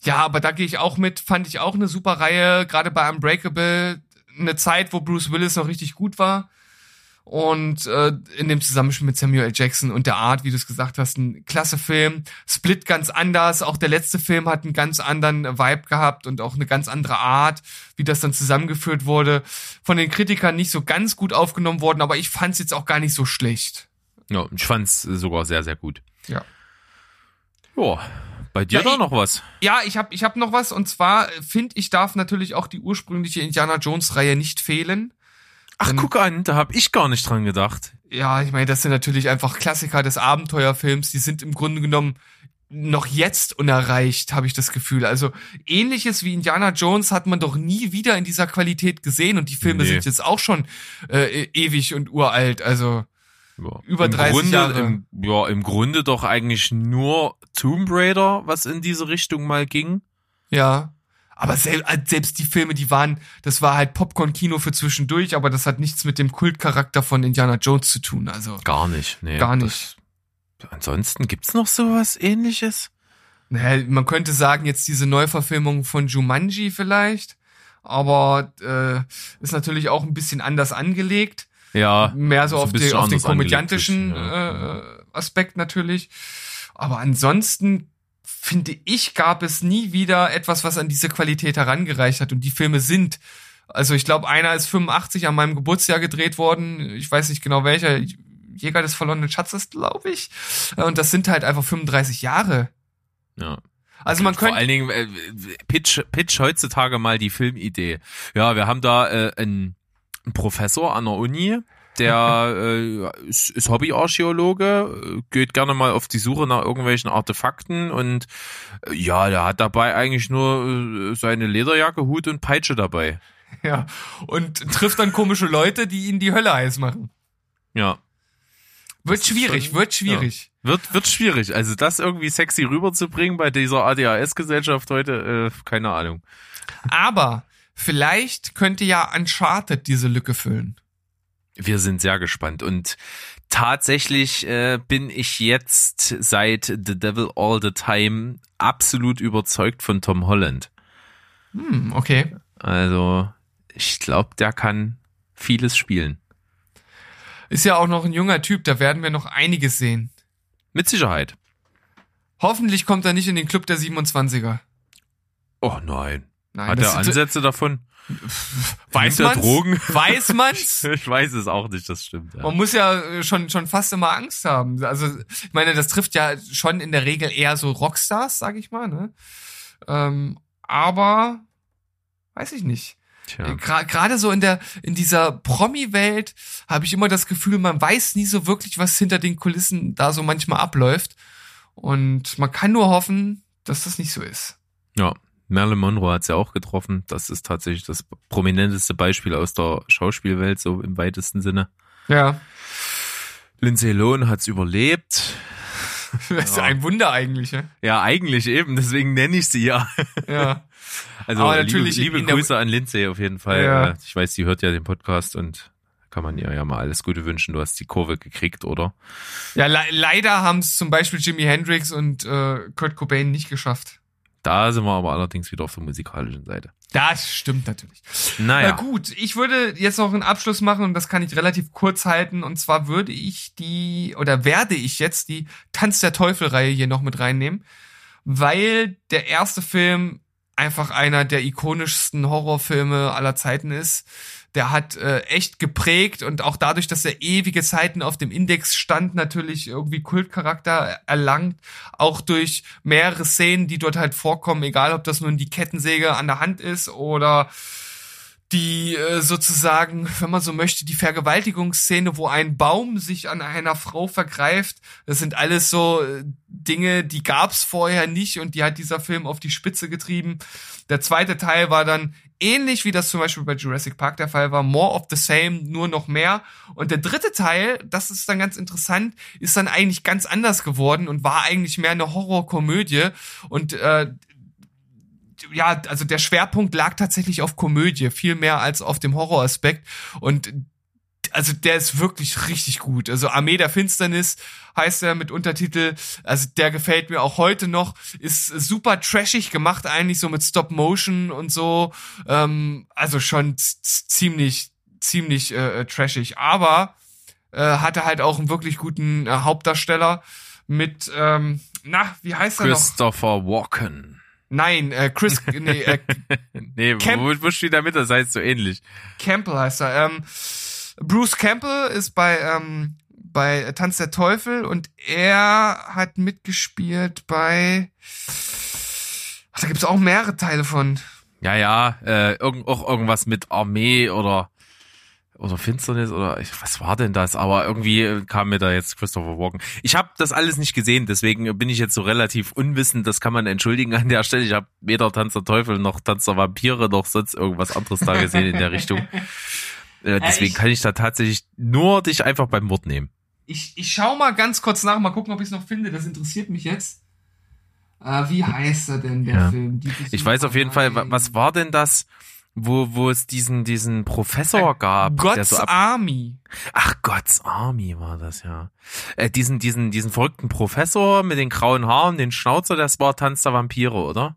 Ja, aber da gehe ich auch mit, fand ich auch eine super Reihe, gerade bei Unbreakable, eine Zeit, wo Bruce Willis noch richtig gut war. Und äh, in dem Zusammenspiel mit Samuel L. Jackson und der Art, wie du es gesagt hast, ein klasse Film. Split ganz anders. Auch der letzte Film hat einen ganz anderen Vibe gehabt und auch eine ganz andere Art, wie das dann zusammengeführt wurde. Von den Kritikern nicht so ganz gut aufgenommen worden, aber ich fand es jetzt auch gar nicht so schlecht. Ja, ich fand's sogar sehr, sehr gut. Ja. Ja. Bei dir Ja, da ich- noch was? Ja, ich habe ich hab noch was und zwar finde ich darf natürlich auch die ursprüngliche Indiana Jones Reihe nicht fehlen. Ach, guck an, da hab ich gar nicht dran gedacht. Ja, ich meine, das sind natürlich einfach Klassiker des Abenteuerfilms, die sind im Grunde genommen noch jetzt unerreicht, habe ich das Gefühl. Also ähnliches wie Indiana Jones hat man doch nie wieder in dieser Qualität gesehen und die Filme Nee. sind jetzt auch schon äh, ewig und uralt. Also Ja. Über Im 30 Grunde, Jahre. Im, ja, im Grunde doch eigentlich nur Tomb Raider, was in diese Richtung mal ging. ja. Aber äh, selbst die Filme, die waren, das war halt Popcorn-Kino für zwischendurch, aber das hat nichts mit dem Kultcharakter von Indiana Jones zu tun. Also Gar nicht, nee. gar nicht. Das, ansonsten gibt's noch sowas ähnliches? Naja, man könnte sagen, jetzt diese Neuverfilmung von Jumanji vielleicht, aber äh, ist natürlich auch ein bisschen anders angelegt. Ja. Mehr so auf, den, bisschen auf den komödiantischen ja. äh, Aspekt natürlich. Aber ansonsten finde ich, gab es nie wieder etwas, was an diese Qualität herangereicht hat. Und die Filme sind, also ich glaube, einer ist 85 an meinem Geburtsjahr gedreht worden. Ich weiß nicht genau welcher. Jäger des verlorenen Schatzes, glaube ich. Und das sind halt einfach 35 Jahre. Ja. Also man Vor könnte allen Dingen, äh, pitch, pitch heutzutage mal die Filmidee. Ja, wir haben da äh, einen, einen Professor an der Uni, der äh, ist, ist Hobbyarchäologe, geht gerne mal auf die Suche nach irgendwelchen Artefakten und äh, ja, der hat dabei eigentlich nur äh, seine Lederjacke, Hut und Peitsche dabei. Ja, und trifft dann komische Leute, die ihn die Hölle heiß machen. Ja. Wird schwierig, schon- wird schwierig. Wird, wird schwierig. Also das irgendwie sexy rüberzubringen bei dieser ADHS-Gesellschaft heute, äh, keine Ahnung. Aber vielleicht könnte ja Uncharted diese Lücke füllen. Wir sind sehr gespannt und tatsächlich äh, bin ich jetzt seit The Devil All the Time absolut überzeugt von Tom Holland. Hm, okay. Also ich glaube, der kann vieles spielen. Ist ja auch noch ein junger Typ, da werden wir noch einiges sehen. Mit Sicherheit. Hoffentlich kommt er nicht in den Club der 27er. Oh nein. Nein, Hat er Ansätze davon? Weiß man's? Drogen? Weiß man's? Ich weiß es auch nicht, das stimmt. Ja. Man muss ja äh, schon, schon fast immer Angst haben. Also, ich meine, das trifft ja schon in der Regel eher so Rockstars, sag ich mal, ne? Ähm, aber, weiß ich nicht. Tja. Gra- Gerade so in der in dieser Promi-Welt habe ich immer das Gefühl, man weiß nie so wirklich, was hinter den Kulissen da so manchmal abläuft. Und man kann nur hoffen, dass das nicht so ist. Ja, Marilyn Monroe hat's ja auch getroffen. Das ist tatsächlich das prominenteste Beispiel aus der Schauspielwelt, so im weitesten Sinne. Ja. Lindsay Lohan hat's überlebt. Das ist Ja. ein Wunder eigentlich, ja. Ja, eigentlich eben, deswegen nenne ich sie ja. Ja. Also Aber natürlich liebe, liebe Grüße an Lindsay auf jeden Fall. Ja. Äh, Ich weiß, sie hört ja den Podcast und kann man ihr ja mal alles Gute wünschen. Du hast die Kurve gekriegt, oder? Ja, le leider haben es zum Beispiel Jimi Hendrix und äh, Kurt Cobain nicht geschafft. Da sind wir aber allerdings wieder auf der musikalischen Seite. Das stimmt natürlich. Naja, Na gut, ich würde jetzt noch einen Abschluss machen und das kann ich relativ kurz halten. Und zwar würde ich die, oder werde ich jetzt die Tanz der Teufel-Reihe hier noch mit reinnehmen, weil der erste Film einfach einer der ikonischsten Horrorfilme aller Zeiten ist. Der hat äh, echt geprägt und auch dadurch, dass er ewige Zeiten auf dem Index stand, natürlich irgendwie Kultcharakter erlangt. Auch durch mehrere Szenen, die dort halt vorkommen, egal ob das nun die Kettensäge an der Hand ist oder die äh, sozusagen, wenn man so möchte, die Vergewaltigungsszene, wo ein Baum sich an einer Frau vergreift, das sind alles so äh, Dinge, die gab's vorher nicht und die hat dieser Film auf die Spitze getrieben. Der zweite Teil war dann ähnlich wie das zum Beispiel bei Jurassic Park der Fall war, more of the same, nur noch mehr. Und der dritte Teil, das ist dann ganz interessant, ist dann eigentlich ganz anders geworden und war eigentlich mehr eine Horrorkomödie und äh, ja, also der Schwerpunkt lag tatsächlich auf Komödie, viel mehr als auf dem Horroraspekt. Und also der ist wirklich richtig gut. Also Armee der Finsternis heißt er mit Untertitel. Also der gefällt mir auch heute noch. Ist super trashig gemacht, eigentlich so mit Stop Motion und so. Ähm, also schon ziemlich, ziemlich äh, trashig. Aber äh, hatte halt auch einen wirklich guten äh, Hauptdarsteller mit, ähm, na, wie heißt er noch? Christopher Walken. Nein, äh, Chris, nee, äh, Nee, Camp- wo, wo steht da mit? Das heißt so ähnlich. Campbell heißt er. Ähm, Bruce Campbell ist bei ähm, bei Tanz der Teufel und er hat mitgespielt bei. Ach, da gibt's auch mehrere Teile von. Ja, ja, äh, irgend, auch irgendwas mit Armee oder oder Finsternis oder ich, was war denn das? Aber irgendwie äh, kam mir da jetzt Christopher Walken. Ich habe das alles nicht gesehen, deswegen bin ich jetzt so relativ unwissend. Das kann man entschuldigen an der Stelle. Ich habe weder Tanz der Teufel noch Tanz der Vampire noch sonst irgendwas anderes da gesehen in der Richtung. Äh, deswegen ich- kann ich da tatsächlich nur dich einfach beim Wort nehmen. Ich, ich schau mal ganz kurz nach, mal gucken, ob ich es noch finde. Das interessiert mich jetzt. Äh, wie heißt er denn, der Ja. Film? Ich weiß auf jeden Fall, wa- was war denn das, wo, wo es diesen, diesen Professor gab, der God's so Army. Ach, God's Army war das, ja. Äh, diesen, diesen, diesen verrückten Professor mit den grauen Haaren, den Schnauzer, das war Tanz der Vampire, oder?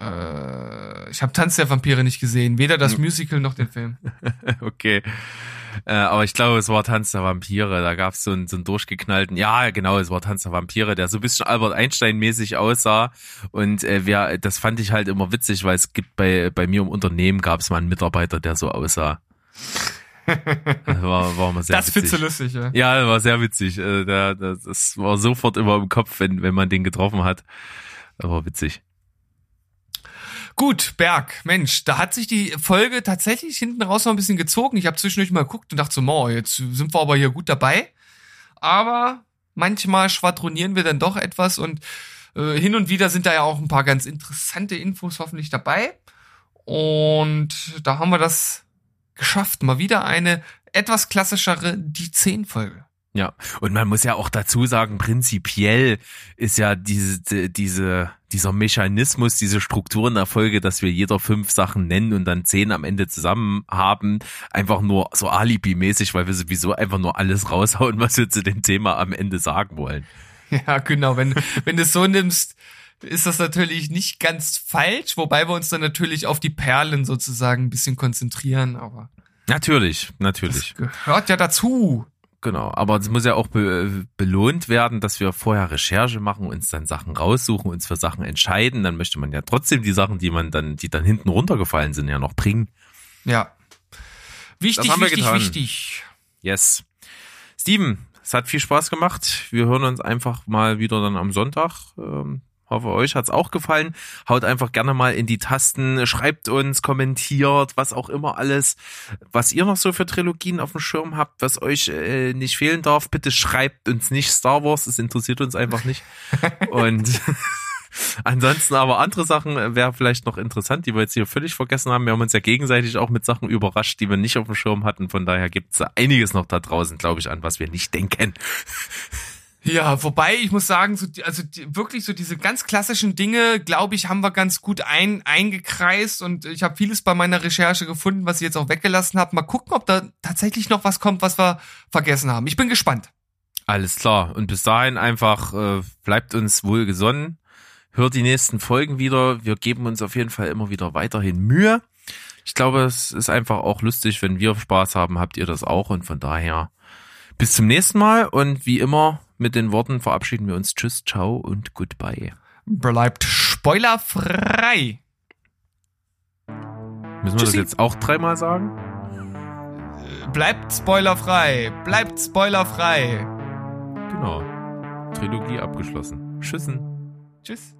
Äh, ich habe Tanz der Vampire nicht gesehen. Weder das Musical noch den Film. okay. Äh, aber ich glaube, es war Tanz der Vampire. Da gab es so einen, so einen durchgeknallten, ja, genau, es war Tanz der Vampire, der so ein bisschen Albert Einstein-mäßig aussah. Und äh, wer, das fand ich halt immer witzig, weil es gibt bei, bei mir im Unternehmen gab es mal einen Mitarbeiter, der so aussah. Das war, war immer sehr das witzig. du lustig, ja. Ja, das war sehr witzig. Äh, das, das war sofort immer im Kopf, wenn, wenn man den getroffen hat. Das war witzig. Gut, Berg, Mensch, da hat sich die Folge tatsächlich hinten raus noch ein bisschen gezogen. Ich habe zwischendurch mal geguckt und dachte so, oh, jetzt sind wir aber hier gut dabei. Aber manchmal schwadronieren wir dann doch etwas und äh, hin und wieder sind da ja auch ein paar ganz interessante Infos hoffentlich dabei. Und da haben wir das geschafft. Mal wieder eine etwas klassischere Die 10 Folge. Ja, und man muss ja auch dazu sagen, prinzipiell ist ja diese, diese, dieser Mechanismus, diese Struktur in der Folge, dass wir jeder fünf Sachen nennen und dann zehn am Ende zusammen haben, einfach nur so Alibi-mäßig, weil wir sowieso einfach nur alles raushauen, was wir zu dem Thema am Ende sagen wollen. Ja, genau. Wenn, wenn du es so nimmst, ist das natürlich nicht ganz falsch, wobei wir uns dann natürlich auf die Perlen sozusagen ein bisschen konzentrieren, aber Natürlich, natürlich. gehört ja dazu. Genau, aber es muss ja auch be belohnt werden, dass wir vorher Recherche machen, uns dann Sachen raussuchen, uns für Sachen entscheiden. Dann möchte man ja trotzdem die Sachen, die man dann, die dann hinten runtergefallen sind, ja noch bringen. Ja. Wichtig, wichtig, wichtig. Yes. Steven, es hat viel Spaß gemacht. Wir hören uns einfach mal wieder dann am Sonntag. Hoffe, euch hat's auch gefallen. Haut einfach gerne mal in die Tasten, schreibt uns, kommentiert, was auch immer alles, was ihr noch so für Trilogien auf dem Schirm habt, was euch äh, nicht fehlen darf. Bitte schreibt uns nicht Star Wars, es interessiert uns einfach nicht. Und Ansonsten aber andere Sachen äh, wäre vielleicht noch interessant, die wir jetzt hier völlig vergessen haben. Wir haben uns ja gegenseitig auch mit Sachen überrascht, die wir nicht auf dem Schirm hatten. Von daher gibt's da einiges noch da draußen, glaube ich, an was wir nicht denken. Ja, wobei ich muss sagen, so, also die, wirklich so diese ganz klassischen Dinge, glaube ich, haben wir ganz gut ein, eingekreist und ich habe vieles bei meiner Recherche gefunden, was ich jetzt auch weggelassen habe. Mal gucken, ob da tatsächlich noch was kommt, was wir vergessen haben. Ich bin gespannt. Alles klar. Und bis dahin einfach äh, bleibt uns wohl gesonnen. Hört die nächsten Folgen wieder. Wir geben uns auf jeden Fall immer wieder weiterhin Mühe. Ich glaube, es ist einfach auch lustig, wenn wir Spaß haben, habt ihr das auch. Und von daher bis zum nächsten Mal. Und wie immer mit den Worten verabschieden wir uns. Tschüss, ciao und goodbye. bleibt spoilerfrei. Müssen wir Tschüssi. das jetzt auch dreimal sagen? Bleibt spoilerfrei. Bleibt spoilerfrei. Genau. Trilogie abgeschlossen. Tschüssen. Tschüss.